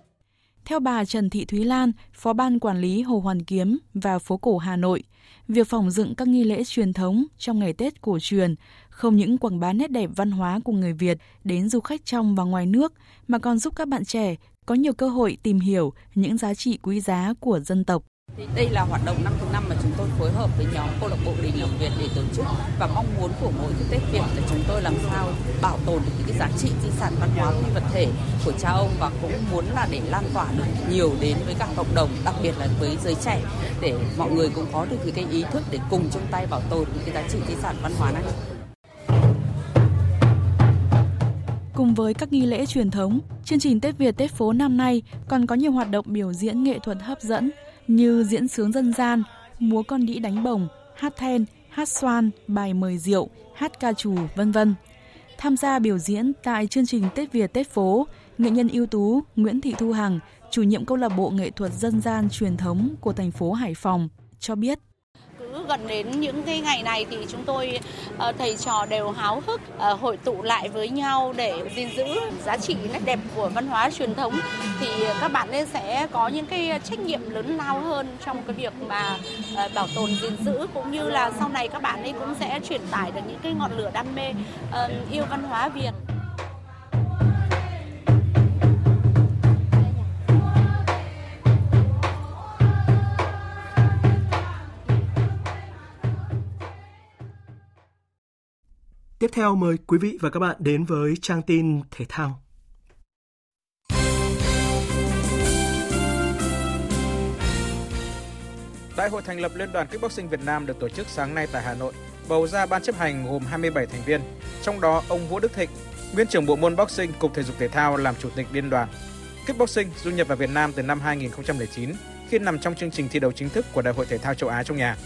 theo bà Trần Thị Thúy Lan, Phó ban quản lý Hồ Hoàn Kiếm và phố cổ Hà Nội, việc phòng dựng các nghi lễ truyền thống trong ngày Tết cổ truyền không những quảng bá nét đẹp văn hóa của người Việt đến du khách trong và ngoài nước mà còn giúp các bạn trẻ có nhiều cơ hội tìm hiểu những giá trị quý giá của dân tộc. Thì đây là hoạt động năm thứ năm mà chúng tôi phối hợp với nhóm câu lạc bộ Đình Làng Việt để tổ chức và mong muốn của mỗi cái Tết Việt là chúng tôi làm sao bảo tồn được những cái giá trị di sản văn hóa phi vật thể của cha ông và cũng muốn là để lan tỏa được nhiều đến với cả cộng đồng, đặc biệt là với giới trẻ để mọi người cũng có được cái ý thức để cùng chung tay bảo tồn những cái giá trị di sản văn hóa này. Cùng với các nghi lễ truyền thống, chương trình Tết Việt Tết phố năm nay còn có nhiều hoạt động biểu diễn nghệ thuật hấp dẫn như diễn sướng dân gian, múa con đĩ đánh bổng, hát then, hát xoan, bài mời rượu, hát ca trù, vân vân. Tham gia biểu diễn tại chương trình Tết Việt Tết phố, nghệ nhân ưu tú Nguyễn Thị Thu Hằng, chủ nhiệm câu lạc bộ nghệ thuật dân gian truyền thống của thành phố Hải Phòng, cho biết gần đến những cái ngày này thì chúng tôi ờ, thầy trò đều háo hức ờ, hội tụ lại với nhau để gìn giữ giá trị nét đẹp của văn hóa truyền thống thì các bạn ấy sẽ có những cái trách nhiệm lớn lao hơn trong cái việc mà ờ, bảo tồn, gìn giữ, cũng như là sau này các bạn ấy cũng sẽ truyền tải được những cái ngọn lửa đam mê yêu văn hóa Việt. Tiếp theo mời quý vị và các bạn đến với trang tin thể thao. Đại hội thành lập Liên đoàn Kickboxing Việt Nam được tổ chức sáng nay tại Hà Nội, bầu ra ban chấp hành gồm 27 thành viên, trong đó ông Vũ Đức Thịnh, nguyên trưởng bộ môn boxing Cục Thể dục Thể thao làm chủ tịch liên đoàn. Kickboxing du nhập vào Việt Nam từ năm 2009 khi nằm trong chương trình thi đấu chính thức của Đại hội Thể thao châu Á trong nhà.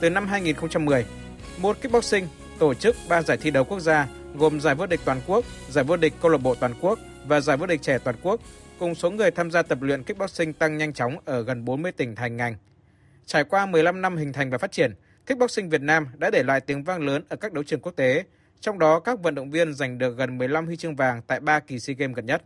Từ năm 2010, môn kickboxing tổ chức 3 giải thi đấu quốc gia gồm giải vô địch toàn quốc, giải vô địch câu lạc bộ toàn quốc và giải vô địch trẻ toàn quốc, cùng số người tham gia tập luyện kickboxing tăng nhanh chóng ở gần 40 tỉnh thành ngành. Trải qua 15 năm hình thành và phát triển, kickboxing Việt Nam đã để lại tiếng vang lớn ở các đấu trường quốc tế, trong đó các vận động viên giành được gần 15 huy chương vàng tại 3 kỳ SEA Games gần nhất.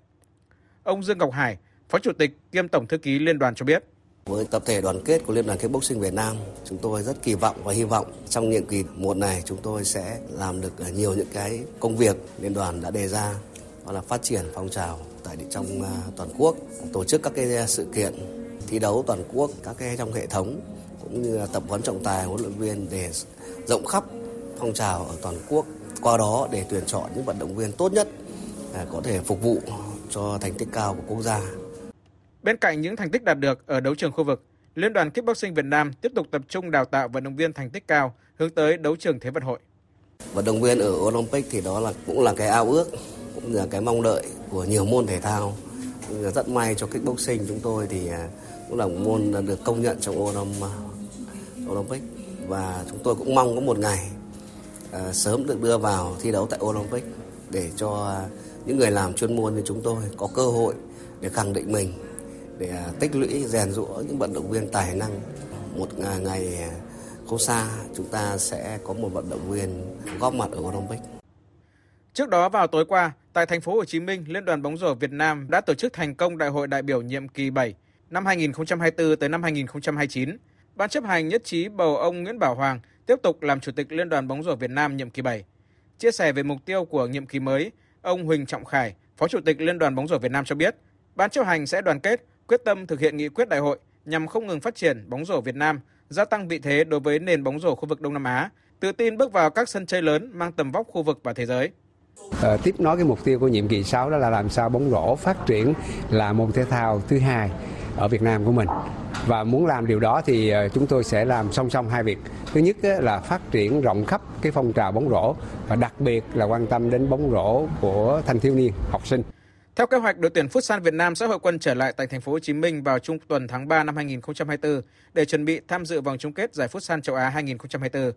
Ông Dương Ngọc Hải, Phó Chủ tịch kiêm Tổng thư ký Liên đoàn cho biết. Với tập thể đoàn kết của Liên đoàn Kickboxing Việt Nam, chúng tôi rất kỳ vọng và hy vọng trong nhiệm kỳ một này chúng tôi sẽ làm được à, nhiều những cái công việc liên đoàn đã đề ra, đó là phát triển phong trào tại trong à, toàn quốc, tổ chức các cái à, sự kiện thi đấu toàn quốc, các cái trong hệ thống cũng như là tập huấn trọng tài huấn luyện viên để rộng khắp phong trào ở toàn quốc qua đó để tuyển chọn những vận động viên tốt nhất có thể phục vụ cho thành tích cao của quốc gia. Bên cạnh những thành tích đạt được ở đấu trường khu vực, Liên đoàn Kickboxing Việt Nam tiếp tục tập trung đào tạo vận động viên thành tích cao hướng tới đấu trường Thế vận hội. Vận động viên ở Olympic thì đó là cũng là cái ao ước, cũng là cái mong đợi của nhiều môn thể thao. Rất may cho kickboxing chúng tôi thì à, cũng là một môn được công nhận trong à, Olympic và chúng tôi cũng mong có một ngày à, sớm được đưa vào thi đấu tại Olympic để cho những người làm chuyên môn như chúng tôi có cơ hội để khẳng định mình để à, tích lũy rèn rũa những vận động viên tài năng một à, ngày à, không xa chúng ta sẽ có một vận động viên góp mặt ở Olympic. Trước đó vào tối qua, tại thành phố Hồ Chí Minh, Liên đoàn bóng rổ Việt Nam đã tổ chức thành công Đại hội đại biểu nhiệm kỳ 7 năm 2024 tới năm 2029. Ban chấp hành nhất trí bầu ông Nguyễn Bảo Hoàng tiếp tục làm chủ tịch Liên đoàn bóng rổ Việt Nam nhiệm kỳ 7. Chia sẻ về mục tiêu của nhiệm kỳ mới, ông Huỳnh Trọng Khải, Phó Chủ tịch Liên đoàn bóng rổ Việt Nam cho biết, ban chấp hành sẽ đoàn kết, quyết tâm thực hiện nghị quyết đại hội nhằm không ngừng phát triển bóng rổ Việt Nam, gia tăng vị thế đối với nền bóng rổ khu vực Đông Nam Á, tự tin bước vào các sân chơi lớn mang tầm vóc khu vực và thế giới. À, tiếp nối cái mục tiêu của nhiệm kỳ 6 đó là làm sao bóng rổ phát triển là môn thể thao thứ hai ở Việt Nam của mình. Và muốn làm điều đó thì ờ, chúng tôi sẽ làm song song hai việc. Thứ nhất là phát triển rộng khắp cái phong trào bóng rổ và đặc biệt là quan tâm đến bóng rổ của thanh thiếu niên học sinh theo kế hoạch, đội tuyển Futsal Việt Nam sẽ hội quân trở lại tại thành phố Hồ Chí Minh vào trung tuần tháng 3 năm 2024 để chuẩn bị tham dự vòng chung kết giải Futsal châu Á 2024.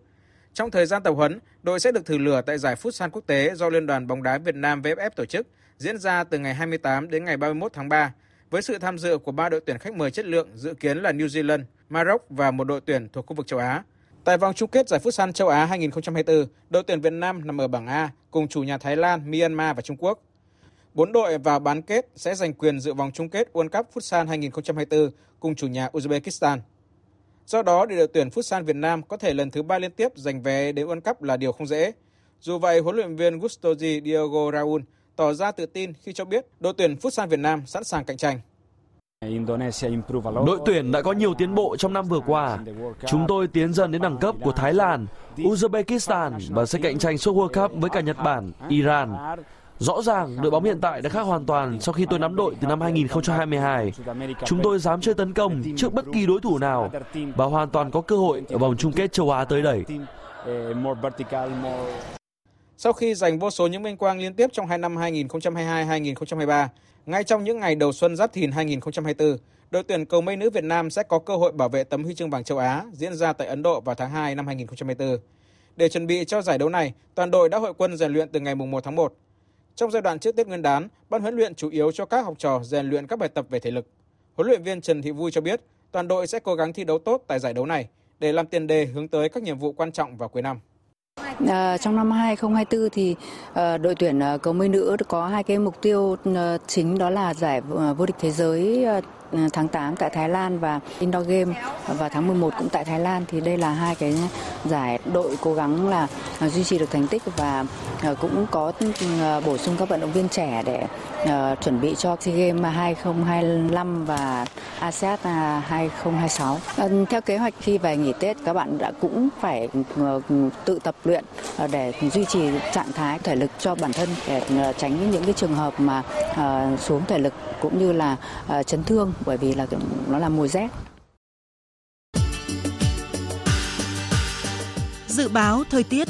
Trong thời gian tập huấn, đội sẽ được thử lửa tại giải Futsal quốc tế do Liên đoàn bóng đá Việt Nam VFF tổ chức, diễn ra từ ngày 28 đến ngày 31 tháng 3 với sự tham dự của ba đội tuyển khách mời chất lượng dự kiến là New Zealand, Maroc và một đội tuyển thuộc khu vực châu Á. Tại vòng chung kết giải Futsal châu Á 2024, đội tuyển Việt Nam nằm ở bảng A cùng chủ nhà Thái Lan, Myanmar và Trung Quốc. Bốn đội vào bán kết sẽ giành quyền dự vòng chung kết World Cup Futsal 2024 cùng chủ nhà Uzbekistan. Do đó, để đội tuyển Futsal Việt Nam có thể lần thứ ba liên tiếp giành vé đến World Cup là điều không dễ. Dù vậy, huấn luyện viên Gustoji Diogo Raul tỏ ra tự tin khi cho biết đội tuyển Futsal Việt Nam sẵn sàng cạnh tranh. Đội tuyển đã có nhiều tiến bộ trong năm vừa qua. Chúng tôi tiến dần đến đẳng cấp của Thái Lan, Uzbekistan và sẽ cạnh tranh suốt World Cup với cả Nhật Bản, Iran. Rõ ràng, đội bóng hiện tại đã khác hoàn toàn sau khi tôi nắm đội từ năm 2022. Chúng tôi dám chơi tấn công trước bất kỳ đối thủ nào và hoàn toàn có cơ hội ở vòng chung kết châu Á tới đây. Sau khi giành vô số những vinh quang liên tiếp trong hai năm 2022-2023, ngay trong những ngày đầu xuân Giáp Thìn 2024, đội tuyển cầu mây nữ Việt Nam sẽ có cơ hội bảo vệ tấm huy chương vàng châu Á diễn ra tại Ấn Độ vào tháng 2 năm 2024. Để chuẩn bị cho giải đấu này, toàn đội đã hội quân rèn luyện từ ngày 1 tháng 1. Trong giai đoạn trước Tết Nguyên đán, ban huấn luyện chủ yếu cho các học trò rèn luyện các bài tập về thể lực. Huấn luyện viên Trần Thị Vui cho biết, toàn đội sẽ cố gắng thi đấu tốt tại giải đấu này để làm tiền đề hướng tới các nhiệm vụ quan trọng vào cuối năm. À, trong năm 2024 thì à, đội tuyển à, cầu mây nữ có hai cái mục tiêu à, chính đó là giải à, vô địch thế giới à, Ờ, tháng 8 tại Thái Lan và Indoor Game vào tháng 11 cũng tại Thái Lan thì đây là hai cái giải đội cố gắng là ờ, duy trì được thành tích và ờ, cũng có bổ sung các vận động viên trẻ để chuẩn bị cho SEA Games 2025 và ASEAN 2026. Theo kế hoạch khi về nghỉ Tết, các bạn đã cũng phải tự tập luyện để duy trì trạng thái thể lực cho bản thân để tránh những cái trường hợp mà xuống thể lực cũng như là chấn thương bởi vì là nó là mùa rét. Dự báo thời tiết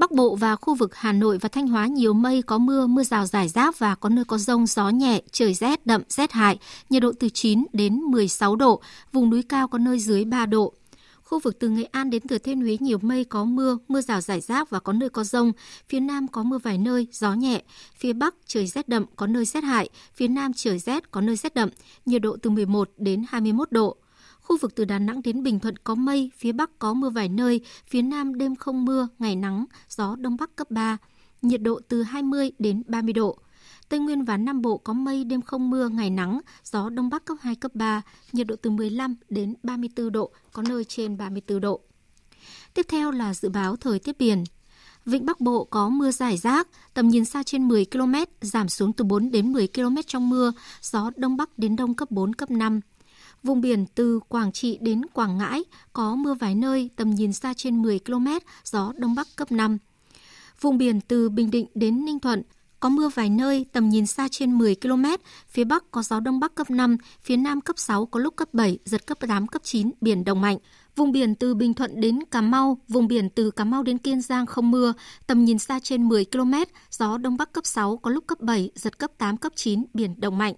Bắc Bộ và khu vực Hà Nội và Thanh Hóa nhiều mây, có mưa, mưa rào rải rác và có nơi có rông, gió nhẹ, trời rét, đậm, rét hại, nhiệt độ từ 9 đến 16 độ, vùng núi cao có nơi dưới 3 độ. Khu vực từ Nghệ An đến Thừa Thiên Huế nhiều mây có mưa, mưa rào rải rác và có nơi có rông. Phía Nam có mưa vài nơi, gió nhẹ. Phía Bắc trời rét đậm, có nơi rét hại. Phía Nam trời rét, có nơi rét đậm. Nhiệt độ từ 11 đến 21 độ. Khu vực từ Đà Nẵng đến Bình Thuận có mây, phía Bắc có mưa vài nơi, phía Nam đêm không mưa, ngày nắng, gió Đông Bắc cấp 3. Nhiệt độ từ 20 đến 30 độ. Tây Nguyên và Nam Bộ có mây, đêm không mưa, ngày nắng, gió Đông Bắc cấp 2, cấp 3, nhiệt độ từ 15 đến 34 độ, có nơi trên 34 độ. Tiếp theo là dự báo thời tiết biển. Vịnh Bắc Bộ có mưa rải rác, tầm nhìn xa trên 10 km, giảm xuống từ 4 đến 10 km trong mưa, gió Đông Bắc đến Đông cấp 4, cấp 5. Vùng biển từ Quảng Trị đến Quảng Ngãi có mưa vài nơi, tầm nhìn xa trên 10 km, gió Đông Bắc cấp 5. Vùng biển từ Bình Định đến Ninh Thuận có mưa vài nơi, tầm nhìn xa trên 10 km, phía Bắc có gió Đông Bắc cấp 5, phía Nam cấp 6 có lúc cấp 7, giật cấp 8, cấp 9, biển động mạnh. Vùng biển từ Bình Thuận đến Cà Mau, vùng biển từ Cà Mau đến Kiên Giang không mưa, tầm nhìn xa trên 10 km, gió Đông Bắc cấp 6 có lúc cấp 7, giật cấp 8, cấp 9, biển động mạnh.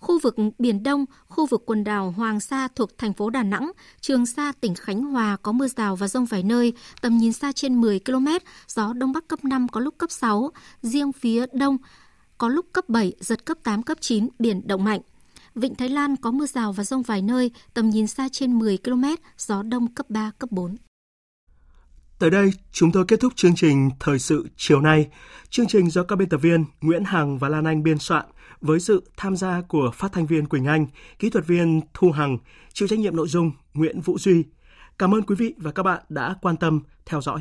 Khu vực Biển Đông, khu vực quần đảo Hoàng Sa thuộc thành phố Đà Nẵng, Trường Sa tỉnh Khánh Hòa có mưa rào và rông vài nơi, tầm nhìn xa trên 10 km, gió Đông Bắc cấp 5 có lúc cấp 6, riêng phía Đông có lúc cấp 7, giật cấp 8, cấp 9, biển động mạnh. Vịnh Thái Lan có mưa rào và rông vài nơi, tầm nhìn xa trên 10 km, gió đông cấp 3, cấp 4. Tới đây, chúng tôi kết thúc chương trình Thời sự chiều nay. Chương trình do các biên tập viên Nguyễn Hằng và Lan Anh biên soạn với sự tham gia của phát thanh viên Quỳnh Anh, kỹ thuật viên Thu Hằng, chịu trách nhiệm nội dung Nguyễn Vũ Duy. Cảm ơn quý vị và các bạn đã quan tâm theo dõi.